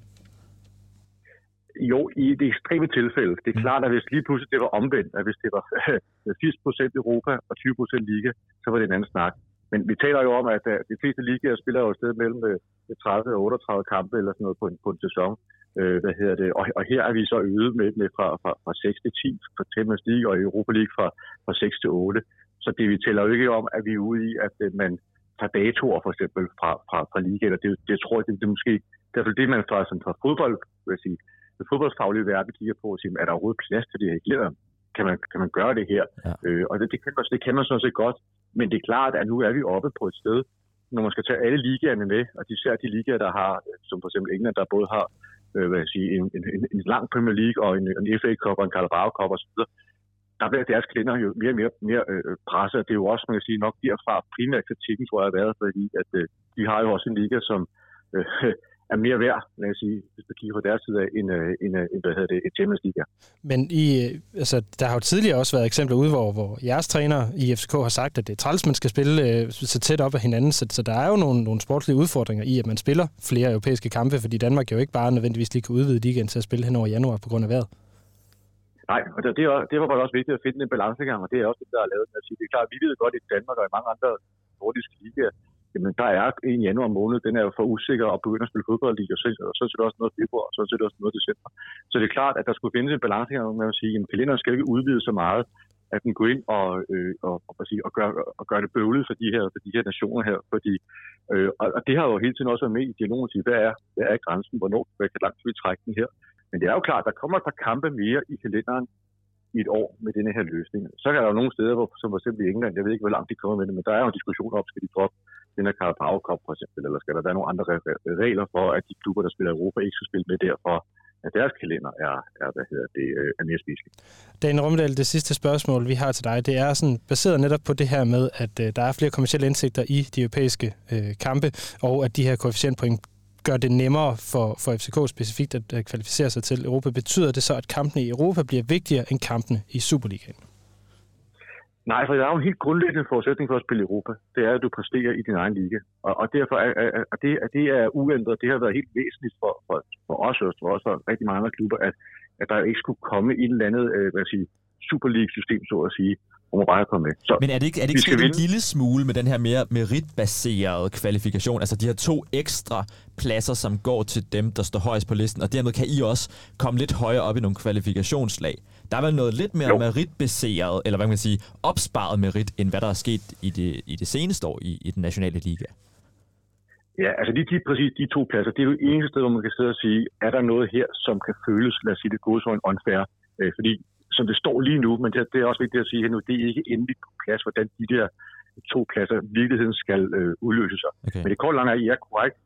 Jo, i det ekstreme tilfælde. Det er mm. klart, at hvis lige pludselig det var omvendt, at hvis det var 80% Europa og 20% Liga, så var det en anden snak. Men vi taler jo om, at øh, de fleste ligaer spiller jo et sted mellem 30 øh, og 38 kampe eller sådan noget på en, på en sæson. Øh, hvad hedder det? Og, og her er vi så øget med, med fra, fra, fra 6 til 10 for Champions League og Europa League fra, fra 6 til 8. Så det vi tæller jo ikke om, at vi er ude i, at øh, man tager datoer for eksempel fra, fra, fra ligaer. Det, det tror jeg, det, det er måske det er det, man fra, sådan, fra fodbold, vil jeg sige, det fodboldsfaglige verden kigger på og siger, er der overhovedet plads til det her i Kan man, kan man gøre det her? Ja. Øh, og det, det, kan man, det kan man sådan set godt. Men det er klart, at nu er vi oppe på et sted, når man skal tage alle ligaerne med, og især de ligaer, der har, som for eksempel England, der både har øh, hvad jeg sige, en, en, en, lang Premier League og en, en FA Cup og en Carabao Cup osv., der bliver deres kvinder jo mere og mere, mere øh, presset. Det er jo også, man kan sige, nok derfra primært kritikken, tror jeg, har været, fordi at øh, de har jo også en liga, som øh, er mere værd, lad os sige, hvis du kigger på deres side af, end, øh, end, øh, end hvad hedder det, et Champions League. Men i, øh, altså, der har jo tidligere også været eksempler ude, hvor, hvor jeres træner i FCK har sagt, at det er træls, man skal spille øh, så tæt op af hinanden, så, så der er jo nogle, nogle sportslige udfordringer i, at man spiller flere europæiske kampe, fordi Danmark jo ikke bare nødvendigvis lige kan udvide ligaen til at spille hen over januar på grund af vejret. Nej, og det, det var bare også vigtigt at finde en balancegang, og det er også det, der er lavet. Det er klart, vi ved godt i Danmark og i mange andre nordiske ligaer, jamen der er en januar måned, den er jo for usikker at begynde at spille fodbold i, og så, og så er det også noget februar, og så er det også noget december. Så det er klart, at der skulle findes en balance her, man vil sige, at kalenderen skal ikke udvide så meget, at den går ind og, øh, og, og, og, sige, og, gør, og gør det bøvlet for de her, for de her nationer her. Fordi, øh, og, og, det har jo hele tiden også været med i dialogen at sige, hvad er, hvad er grænsen, hvornår, hvor langt vi trække den her. Men det er jo klart, der kommer et par kampe mere i kalenderen, i et år med denne her løsning. Så er der jo nogle steder, hvor, som for eksempel i England, jeg ved ikke, hvor langt de kommer med det, men der er jo en diskussion om, skal de droppe den her Carabao Cup for eksempel, eller skal der være nogle andre regler for, at de klubber, der spiller Europa, ikke skal spille med derfor, at deres kalender er, er, hvad hedder det, øh, er mere spiselig. Dan Romdal, det sidste spørgsmål, vi har til dig, det er sådan baseret netop på det her med, at øh, der er flere kommersielle indsigter i de europæiske øh, kampe, og at de her koefficientpoint gør det nemmere for, for FCK specifikt at, at kvalificere sig til Europa. Betyder det så, at kampene i Europa bliver vigtigere end kampene i Superligaen? Nej, for der er jo en helt grundlæggende forudsætning for at spille i Europa. Det er, at du præsterer i din egen liga. Og, og derfor er, er, er, det, er det er uændret. Det har været helt væsentligt for, for, for os, og for også for rigtig mange andre klubber, at, at der ikke skulle komme et eller andet øh, hvad sige, Super League-system, så at sige, hvor man bare komme med. Så, Men er det ikke, er det ikke sket en lille smule med den her mere meritbaserede kvalifikation? Altså de her to ekstra pladser, som går til dem, der står højst på listen, og dermed kan I også komme lidt højere op i nogle kvalifikationslag. Der er vel noget lidt mere jo. meritbaseret, eller hvad kan man sige, opsparet merit, end hvad der er sket i det, i det seneste år i, i den nationale liga. Ja, altså de, de, præcis de to pladser, det er jo eneste sted, hvor man kan sidde og sige, er der noget her, som kan føles, lad os sige det gode, så en unfair. Øh, fordi som det står lige nu, men det, det er også vigtigt at sige her nu, det er ikke endeligt på plads, hvordan de der to pladser virkeligheden skal øh, udløse sig. Okay. Men det korte lange er, I er korrekt.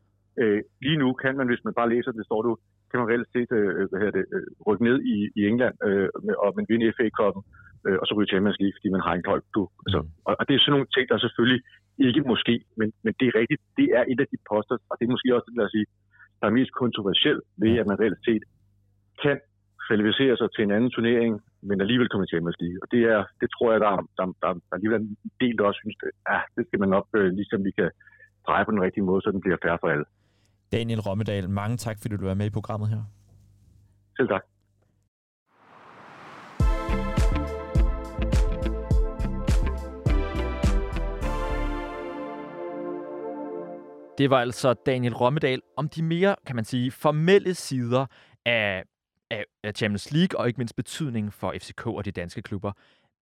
Øh, lige nu kan man, hvis man bare læser det, står du, kan man reelt set øh, hvad hedder det, øh, rykke ned i, i England øh, og man vinder FA-koppen, øh, og så ryge Champions League, fordi man har en klub. Mm. Altså, og, og, det er sådan nogle ting, der selvfølgelig ikke måske, men, men det er rigtigt, det er et af de poster, og det er måske også, lad os sige, der er mest kontroversielt ved, at man reelt set kan kvalificere sig til en anden turnering, men alligevel komme til Champions League. Og det, er, det tror jeg, der, der, der, der alligevel er en del, der også synes, at ja, det skal man nok, øh, ligesom vi kan dreje på den rigtige måde, så den bliver færre for alle. Daniel Rommedal, mange tak, fordi du er med i programmet her. Selv tak. Det var altså Daniel Rommedal om de mere, kan man sige, formelle sider af, af Champions League, og ikke mindst betydningen for FCK og de danske klubber.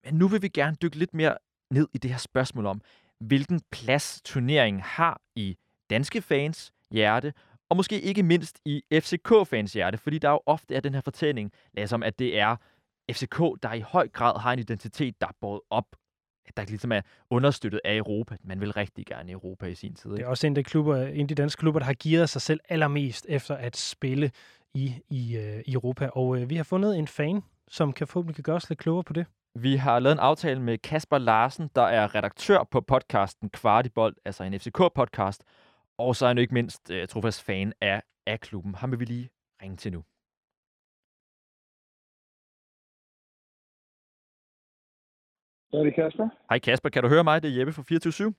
Men nu vil vi gerne dykke lidt mere ned i det her spørgsmål om, hvilken plads turneringen har i danske fans hjerte, og måske ikke mindst i FCK-fans hjerte, fordi der jo ofte er den her fortælling, som at det er FCK, der i høj grad har en identitet, der er båret op der ligesom er understøttet af Europa. Man vil rigtig gerne i Europa i sin tid. Ikke? Det er også en af, de klubber, en af de danske klubber, der har givet sig selv allermest efter at spille i, i, i Europa. Og uh, vi har fundet en fan, som kan forhåbentlig kan gøre os lidt klogere på det. Vi har lavet en aftale med Kasper Larsen, der er redaktør på podcasten Kvartibold, altså en FCK-podcast, og så er han ikke mindst uh, trofast fan af, af klubben. Ham vil vi lige ringe til nu. Er det Kasper. Hej Kasper, kan du høre mig? Det er Jeppe fra 24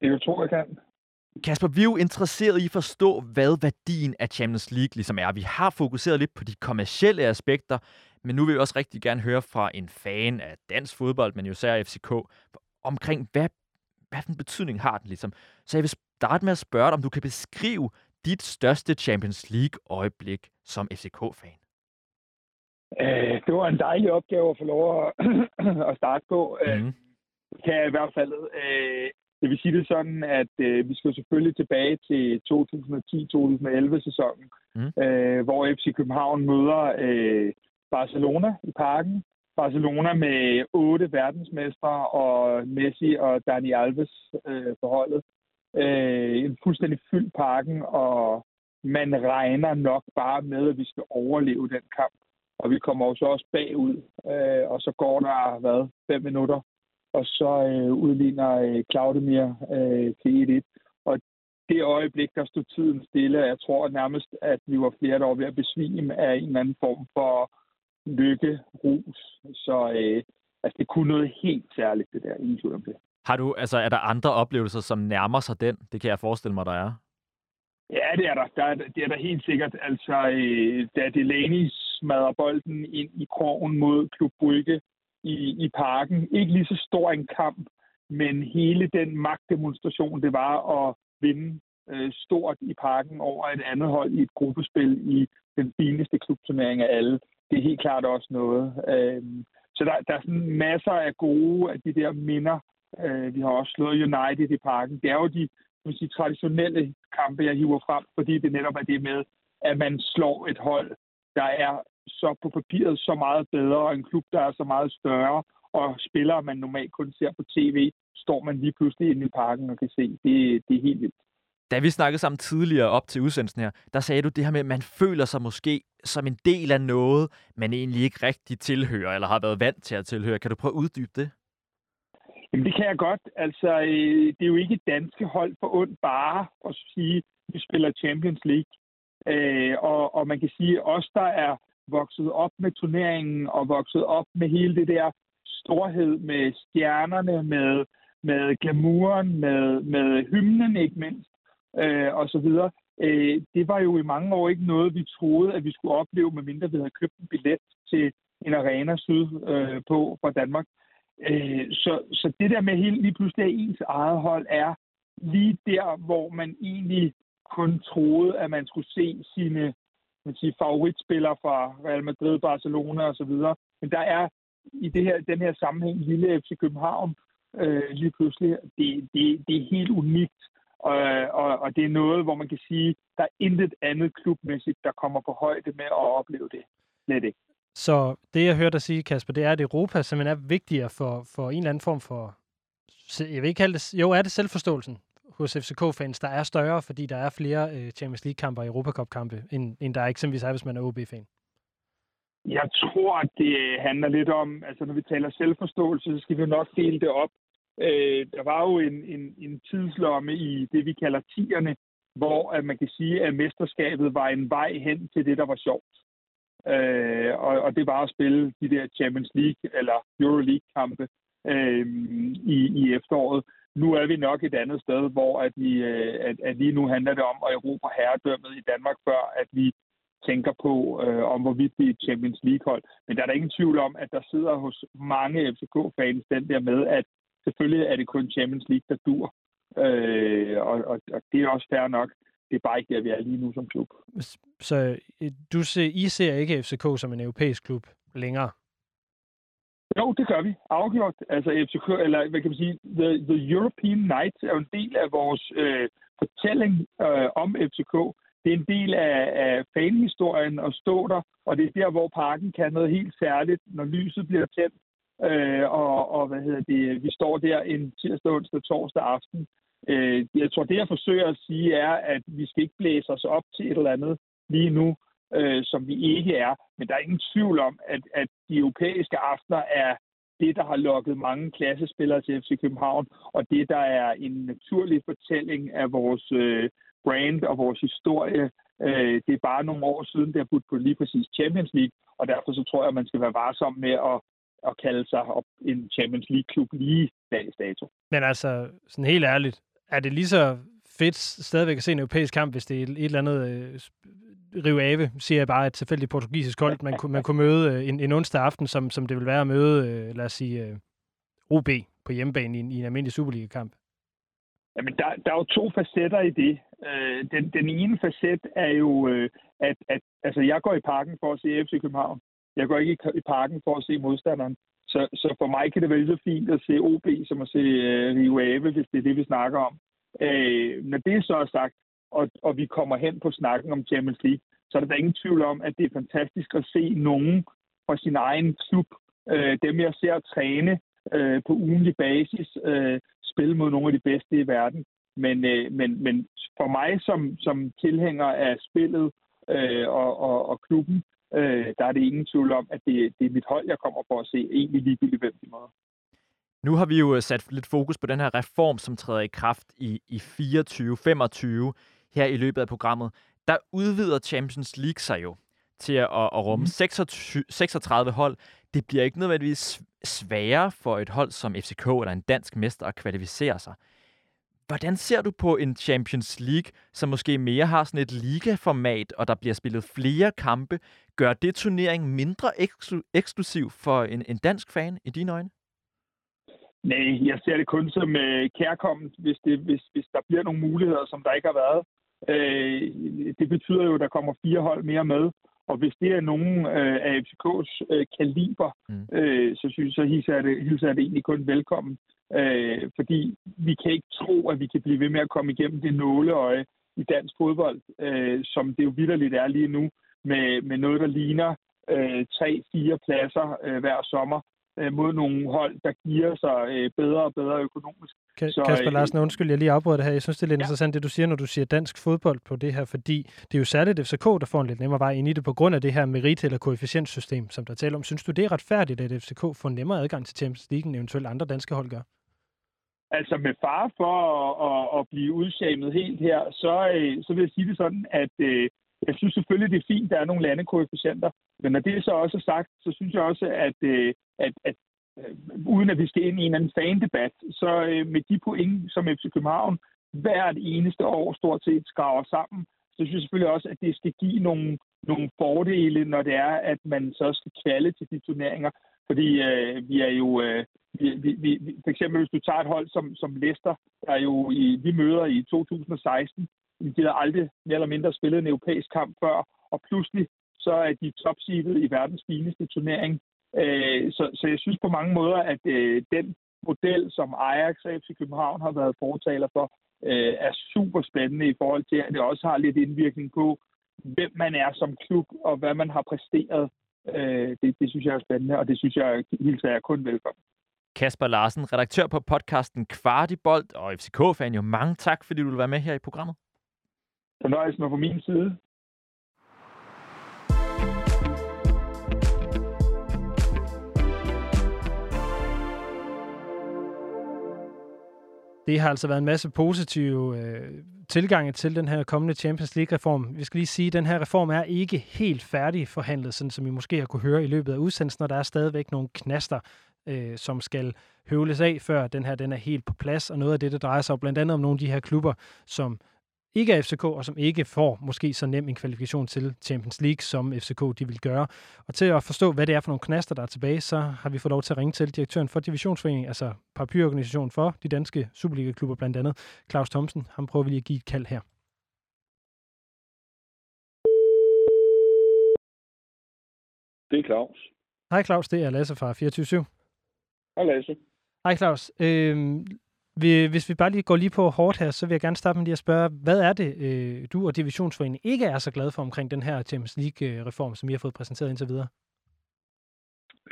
Det er jo to, jeg kan. Kasper, vi er jo interesseret i at forstå, hvad værdien af Champions League ligesom er. Vi har fokuseret lidt på de kommercielle aspekter, men nu vil vi også rigtig gerne høre fra en fan af dansk fodbold, men jo især FCK, omkring hvad, hvad den betydning har den ligesom. Så jeg vil starte med at spørge dig, om du kan beskrive dit største Champions League-øjeblik som FCK-fan. Øh, det var en dejlig opgave at få lov at, at starte på. Mm. kan jeg i hvert fald. Øh, det vil sige det sådan, at øh, vi skal selvfølgelig tilbage til 2010-2011 sæsonen, mm. øh, hvor FC København møder øh, Barcelona i parken. Barcelona med otte verdensmestre og Messi og Dani Alves øh, forholdet. Øh, en fuldstændig fyldt parken, og man regner nok bare med, at vi skal overleve den kamp. Og vi kommer jo så også bagud, øh, og så går der, hvad, fem minutter, og så øh, udligner øh, Claudemir øh, til 1-1. Og det øjeblik, der stod tiden stille, jeg tror nærmest, at vi var flere, der var ved at besvime af en eller anden form for lykke, rus. Så øh, altså, det kunne noget helt særligt, det der, ingen tvivl om det. Har du, altså, er der andre oplevelser, som nærmer sig den? Det kan jeg forestille mig, der er. Ja, det er der. der er, det er der helt sikkert. Altså, øh, da Delaney smadrer bolden ind i krogen mod Klub Brygge i, i parken. Ikke lige så stor en kamp, men hele den magtdemonstration, det var at vinde øh, stort i parken over et andet hold i et gruppespil i den fineste klubturnering af alle. Det er helt klart også noget. Øh, så der, der er sådan masser af gode af de der minder. Øh, vi har også slået United i parken. Det er jo de man sige, traditionelle kampe, jeg hiver frem, fordi det netop er det med, at man slår et hold, der er så på papiret så meget bedre, og en klub, der er så meget større, og spillere, man normalt kun ser på tv, står man lige pludselig inde i parken og kan se. Det, det er helt vildt. Da vi snakkede sammen tidligere op til udsendelsen her, der sagde du det her med, at man føler sig måske som en del af noget, man egentlig ikke rigtig tilhører, eller har været vant til at tilhøre. Kan du prøve at uddybe det? Jamen, det kan jeg godt. Altså, øh, det er jo ikke danske hold for ondt bare at sige, at vi spiller Champions League. Øh, og, og man kan sige, at os, der er vokset op med turneringen og vokset op med hele det der storhed med stjernerne, med, med glamouren, med, med hymnen ikke mindst, øh, og så videre. Øh, det var jo i mange år ikke noget, vi troede, at vi skulle opleve, medmindre vi havde købt en billet til en arena syd øh, på fra Danmark. Øh, så, så det der med helt lige pludselig at ens eget hold er lige der, hvor man egentlig kun troede, at man skulle se sine man sige, favoritspillere fra Real Madrid, Barcelona osv. Men der er i det her, den her sammenhæng lille FC København øh, lige pludselig, det, det, det er helt unikt. Og, og, og det er noget, hvor man kan sige, der er intet andet klubmæssigt, der kommer på højde med at opleve det. Slet ikke. Så det, jeg hørte dig sige, Kasper, det er, at Europa simpelthen er vigtigere for, for en eller anden form for... Jeg vil ikke kalde det... Jo, er det selvforståelsen hos FCK-fans, der er større, fordi der er flere øh, Champions League-kampe og Europacup-kampe, end, end der eksempelvis er, hvis man er OB-fan? Jeg tror, at det handler lidt om, altså når vi taler selvforståelse, så skal vi nok dele det op. Øh, der var jo en, en, en tidslomme i det, vi kalder tierne, hvor at man kan sige, at mesterskabet var en vej hen til det, der var sjovt. Øh, og, og det var at spille de der Champions League eller Euroleague-kampe øh, i, i efteråret. Nu er vi nok et andet sted, hvor at, vi, øh, at, at lige nu handler det om at erobre herredømmet i Danmark, før at vi tænker på, øh, om hvorvidt det er Champions League-hold. Men der er der ingen tvivl om, at der sidder hos mange FCK-fans den der med, at selvfølgelig er det kun Champions League, der dur. Øh, og, og, og det er også fair nok. Det er bare ikke der, vi er lige nu som klub. Så øh, du ser, I ser ikke FCK som en europæisk klub længere? Jo, det gør vi. Afgjort. Altså FCK, eller hvad kan man sige, The, the European Night er jo en del af vores øh, fortælling øh, om FCK. Det er en del af, af fanhistorien at stå der, og det er der, hvor parken kan noget helt særligt, når lyset bliver tændt, øh, og, og hvad hedder det, vi står der en tirsdag, onsdag, torsdag aften. Øh, jeg tror, det jeg forsøger at sige er, at vi skal ikke blæse os op til et eller andet lige nu, øh, som vi ikke er. Men der er ingen tvivl om, at, at de europæiske aftener er det, der har lukket mange klassespillere til FC København, og det, der er en naturlig fortælling af vores øh, brand og vores historie. Øh, det er bare nogle år siden, det har budt på lige præcis Champions League, og derfor så tror jeg, at man skal være varsom med at, at kalde sig op en Champions League-klub lige dags dato. Men altså, sådan helt ærligt, er det lige så fedt stadigvæk at se en europæisk kamp, hvis det er et eller andet øh, Rive Ave, siger jeg bare, et tilfældigt portugisisk hold, man, man kunne møde øh, en, en onsdag aften, som, som det vil være at møde, øh, lad os sige, øh, OB på hjemmebane i, i en almindelig Superliga-kamp? Jamen, der, der er jo to facetter i det. Øh, den, den ene facet er jo, øh, at, at altså, jeg går i parken for at se FC København. Jeg går ikke i, i parken for at se modstanderen. Så, så for mig kan det være så fint at se OB, som at se øh, Rio Ave, hvis det er det, vi snakker om. Øh, når det så er sagt, og, og vi kommer hen på snakken om Champions League, så er der da ingen tvivl om, at det er fantastisk at se nogen fra sin egen klub, øh, dem jeg ser træne øh, på ugenlig basis, øh, spille mod nogle af de bedste i verden. Men, øh, men, men for mig som, som tilhænger af spillet øh, og, og, og klubben, øh, der er det ingen tvivl om, at det, det er mit hold, jeg kommer for at se, egentlig ligegyldigt hvem de møder. Nu har vi jo sat lidt fokus på den her reform, som træder i kraft i, i 24-25 her i løbet af programmet. Der udvider Champions League sig jo til at, at rumme 26, 36 hold. Det bliver ikke nødvendigvis sværere for et hold som FCK eller en dansk mester at kvalificere sig. Hvordan ser du på en Champions League, som måske mere har sådan et ligaformat, og der bliver spillet flere kampe? Gør det turneringen mindre eksklu- eksklusiv for en, en dansk fan i dine øjne? Nej, jeg ser det kun som øh, kærkommet, hvis, det, hvis, hvis der bliver nogle muligheder, som der ikke har været. Øh, det betyder jo, at der kommer fire hold mere med. Og hvis det er nogen øh, af FCK's øh, kaliber, mm. øh, så synes jeg, hilser jeg, det, hilser jeg det egentlig kun velkommen. Øh, fordi vi kan ikke tro, at vi kan blive ved med at komme igennem det nåleøje i dansk fodbold, øh, som det jo vidderligt er lige nu, med, med noget, der ligner øh, tre-fire pladser øh, hver sommer øh, mod nogle hold, der giver sig øh, bedre og bedre økonomisk. Så, Kasper øh, Larsen, undskyld, jeg lige afbryder det her. Jeg synes, det er lidt ja. interessant, det du siger, når du siger dansk fodbold på det her, fordi det er jo særligt FCK, der får en lidt nemmere vej ind i det, på grund af det her merit- eller koefficientsystem, som der taler om. Synes du, det er retfærdigt, at FCK får nemmere adgang til Champions League, end eventuelt andre danske hold gør? Altså med far for at, at, at blive udshamet helt her, så, øh, så vil jeg sige det sådan, at øh, jeg synes selvfølgelig, det er fint, der er nogle landekoefficienter, men når det så også er sagt, så synes jeg også, at, øh, at, at øh, uden at vi skal ind i en anden fan-debat, så øh, med de point, som FC København hvert eneste år stort set skraver sammen, så synes jeg selvfølgelig også, at det skal give nogle, nogle fordele, når det er, at man så skal kvalde til de turneringer. Fordi øh, vi er jo, øh, vi, vi, vi, for eksempel hvis du tager et hold som, som Leicester, der er jo i, vi møder i 2016, de har aldrig mere eller mindre spillet en europæisk kamp før, og pludselig så er de topseedet i verdens fineste turnering. Øh, så, så jeg synes på mange måder, at øh, den model, som Ajax og FC København har været fortaler for, øh, er super spændende i forhold til, at det også har lidt indvirkning på, hvem man er som klub, og hvad man har præsteret. det, det synes jeg er spændende, og det synes jeg hilser jeg kun velkommen. Kasper Larsen, redaktør på podcasten Kvartibold og FCK-fan. Jo mange tak, fordi du vil være med her i programmet. Fornøjelsen er på min side. Det har altså været en masse positive øh, tilgange til den her kommende Champions League-reform. Vi skal lige sige, at den her reform er ikke helt færdig forhandlet, sådan som I måske har kunne høre i løbet af udsendelsen, og der er stadigvæk nogle knaster, øh, som skal høvles af, før den her den er helt på plads. Og noget af det, det drejer sig blandt andet om nogle af de her klubber, som ikke er FCK, og som ikke får måske så nem en kvalifikation til Champions League, som FCK de vil gøre. Og til at forstå, hvad det er for nogle knaster, der er tilbage, så har vi fået lov til at ringe til direktøren for Divisionsforeningen, altså paraplyorganisationen for de danske Superliga-klubber blandt andet, Claus Thomsen. Han prøver vi lige at give et kald her. Det er Claus. Hej Claus, det er Lasse fra 24 Hej Lasse. Hej Claus. Øhm, hvis vi bare lige går lige på hårdt her, så vil jeg gerne starte med lige at spørge, hvad er det, øh, du og Divisionsforeningen ikke er så glade for omkring den her Champions League-reform, som vi har fået præsenteret indtil videre?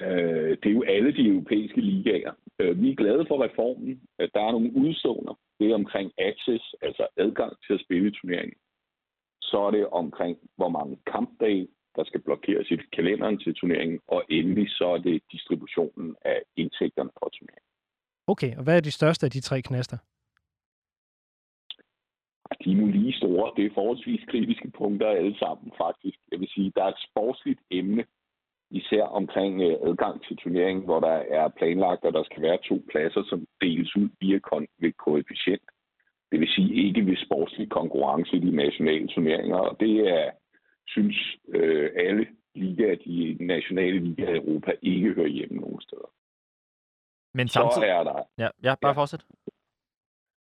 Øh, det er jo alle de europæiske ligaer. Øh, vi er glade for reformen. Øh, der er nogle udstående. Det er omkring access, altså adgang til at spille i turneringen. Så er det omkring, hvor mange kampdage, der skal blokeres i kalenderen til turneringen. Og endelig så er det distributionen af indtægterne fra turneringen. Okay, og hvad er de største af de tre knaster? De er nu lige store. Det er forholdsvis kritiske punkter alle sammen, faktisk. Jeg vil sige, der er et sportsligt emne, især omkring øh, adgang til turneringen, hvor der er planlagt, at der skal være to pladser, som deles ud via kon- ved koefficient. Det vil sige ikke ved sportslig konkurrence i de nationale turneringer, og det er, synes øh, alle ligaer, de nationale ligaer i Europa, ikke hører hjemme nogen steder. Men samtidig... Så er der... Ja, ja bare ja. fortsæt.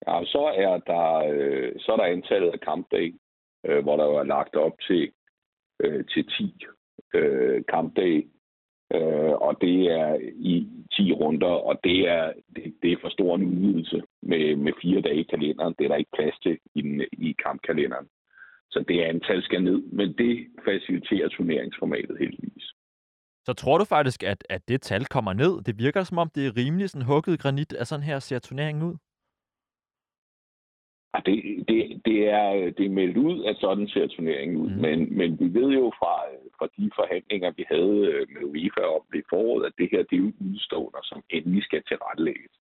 Ja, så er der, øh, så er der antallet af kampdage, øh, hvor der er lagt op til, øh, til 10 øh, kampdage. Øh, og det er i 10 runder, og det er, det, det er for stor en udvidelse med, med fire dage i kalenderen. Det er der ikke plads til i, den, i kampkalenderen. Så det antal skal ned, men det faciliterer turneringsformatet heldigvis. Så tror du faktisk, at, at det tal kommer ned? Det virker som om, det er rimelig sådan hugget granit, at sådan her ser turneringen ud. Ja, det, det, det, er, det er meldt ud, at sådan ser turneringen ud. Mm. Men, men vi ved jo fra, fra de forhandlinger, vi havde øh, med UEFA om det i foråret, at det her det er jo udstående, som endelig skal tilrettelægges.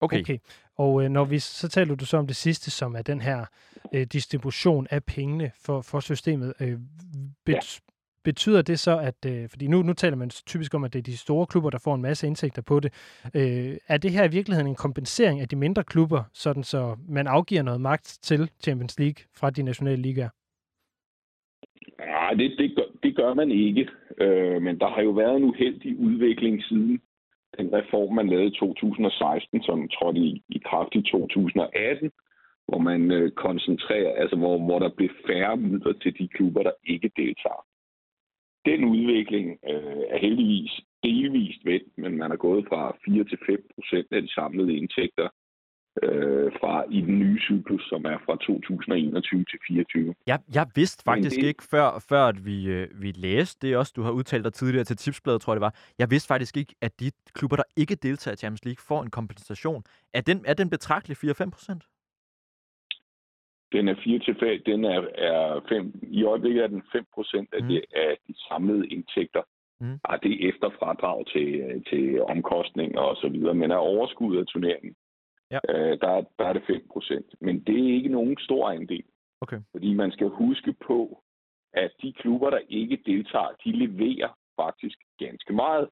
Okay. okay. Og øh, når vi så taler du så om det sidste, som er den her øh, distribution af pengene for, for systemet. Øh, bet, ja. Betyder det så, at, øh, fordi nu, nu taler man typisk om, at det er de store klubber, der får en masse indtægter på det. Øh, er det her i virkeligheden en kompensering af de mindre klubber, sådan så man afgiver noget magt til Champions League fra de nationale ligaer? Nej, det, det, gør, det gør man ikke. Øh, men der har jo været en uheldig udvikling siden den reform, man lavede i 2016, som trådte i, i kraft i 2018, hvor man øh, koncentrerer, altså hvor, hvor der bliver færre midler til de klubber, der ikke deltager. Den udvikling øh, er heldigvis delvist vendt, men man er gået fra 4 til 5 procent af de samlede indtægter øh, fra i den nye cyklus, som er fra 2021 til 2024. Jeg, jeg vidste faktisk det... ikke, før, før at vi, øh, vi læste det også, du har udtalt dig tidligere til Tipsbladet, tror jeg det var. Jeg vidste faktisk ikke, at de klubber, der ikke deltager i Champions League, får en kompensation. Er den, er den betragtelig 4-5 procent? Den er 4 til 5, den er, er 5, i øjeblikket er den 5 procent af, mm. det, af de samlede indtægter. Mm. Og det er efter fradrag til, til omkostninger og så videre, men er overskud af turneringen, ja. øh, der, der er det 5 procent. Men det er ikke nogen stor andel. Okay. Fordi man skal huske på, at de klubber, der ikke deltager, de leverer faktisk ganske meget.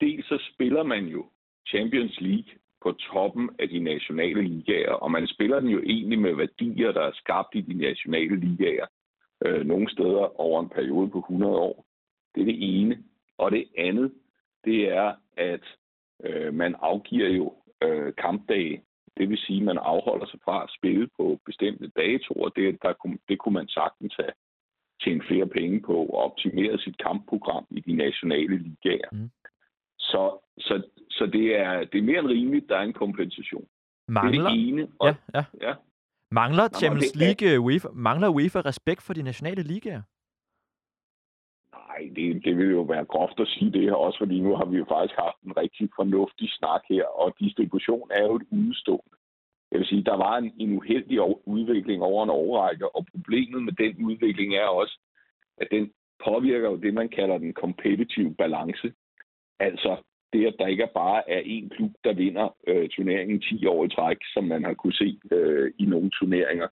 Dels så spiller man jo Champions League på toppen af de nationale ligaer, og man spiller den jo egentlig med værdier, der er skabt i de nationale ligaer, øh, nogle steder over en periode på 100 år. Det er det ene. Og det andet, det er, at øh, man afgiver jo øh, kampdage. Det vil sige, at man afholder sig fra at spille på bestemte datoer. Det, der, det kunne man sagtens have tjene flere penge på og optimere sit kampprogram i de nationale ligaer. Mm. Så, så, så det, er, det er mere end rimeligt, der er en kompensation. Mangler, det er det ene. Og, ja, ja. ja. Mangler Champions League UEFA, mangler UEFA respekt for de nationale ligaer? Nej, det, det vil jo være groft at sige det her også, fordi nu har vi jo faktisk haft en rigtig fornuftig snak her, og distribution er jo et udstående. Jeg vil sige, der var en, en uheldig udvikling over en overrække, og problemet med den udvikling er også, at den påvirker jo det, man kalder den competitive balance. Altså det, at der ikke er bare er én klub, der vinder øh, turneringen 10 år i træk, som man har kunne se øh, i nogle turneringer.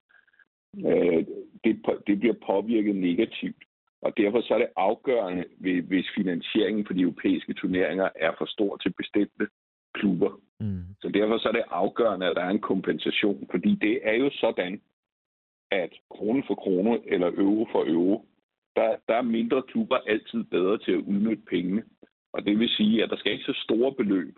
Øh, det, det bliver påvirket negativt. Og derfor så er det afgørende, hvis finansieringen for de europæiske turneringer er for stor til bestemte klubber. Mm. Så derfor så er det afgørende, at der er en kompensation, fordi det er jo sådan, at krone for krone eller euro for euro, der, der er mindre klubber altid bedre til at udnytte pengene. Og det vil sige, at der skal ikke så store beløb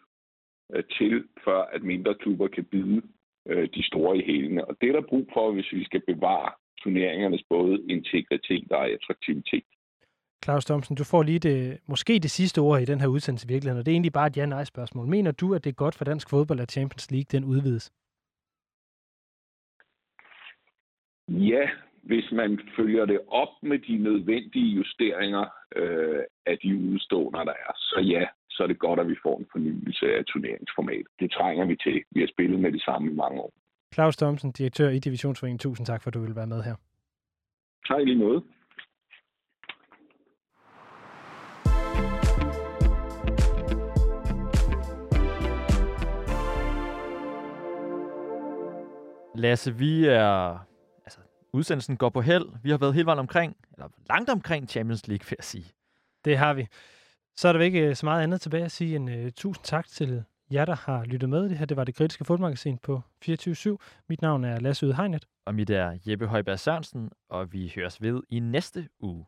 øh, til, før at mindre klubber kan bide øh, de store i hælene. Og det er der brug for, hvis vi skal bevare turneringernes både integritet og attraktivitet. Claus Thomsen, du får lige det, måske det sidste ord i den her udsendelse i virkeligheden, og det er egentlig bare et ja-nej-spørgsmål. Mener du, at det er godt for dansk fodbold, at Champions League den udvides? Ja, hvis man følger det op med de nødvendige justeringer øh, af de udstående, der er, så ja, så er det godt, at vi får en fornyelse af turneringsformat. Det trænger vi til. Vi har spillet med det samme i mange år. Claus Thomsen, direktør i Divisionsforeningen. Tusind tak, for at du vil være med her. Tak lige måde. Lasse, vi er... Udsendelsen går på held. Vi har været helt vejen omkring, eller langt omkring Champions League, vil jeg sige. Det har vi. Så er der ikke øh, så meget andet tilbage at sige end uh, tusind tak til jer, der har lyttet med. Det her det var det kritiske fodmagasin på 24 Mit navn er Lasse Udhegnet. Og mit er Jeppe Højberg Sørensen, og vi høres ved i næste uge.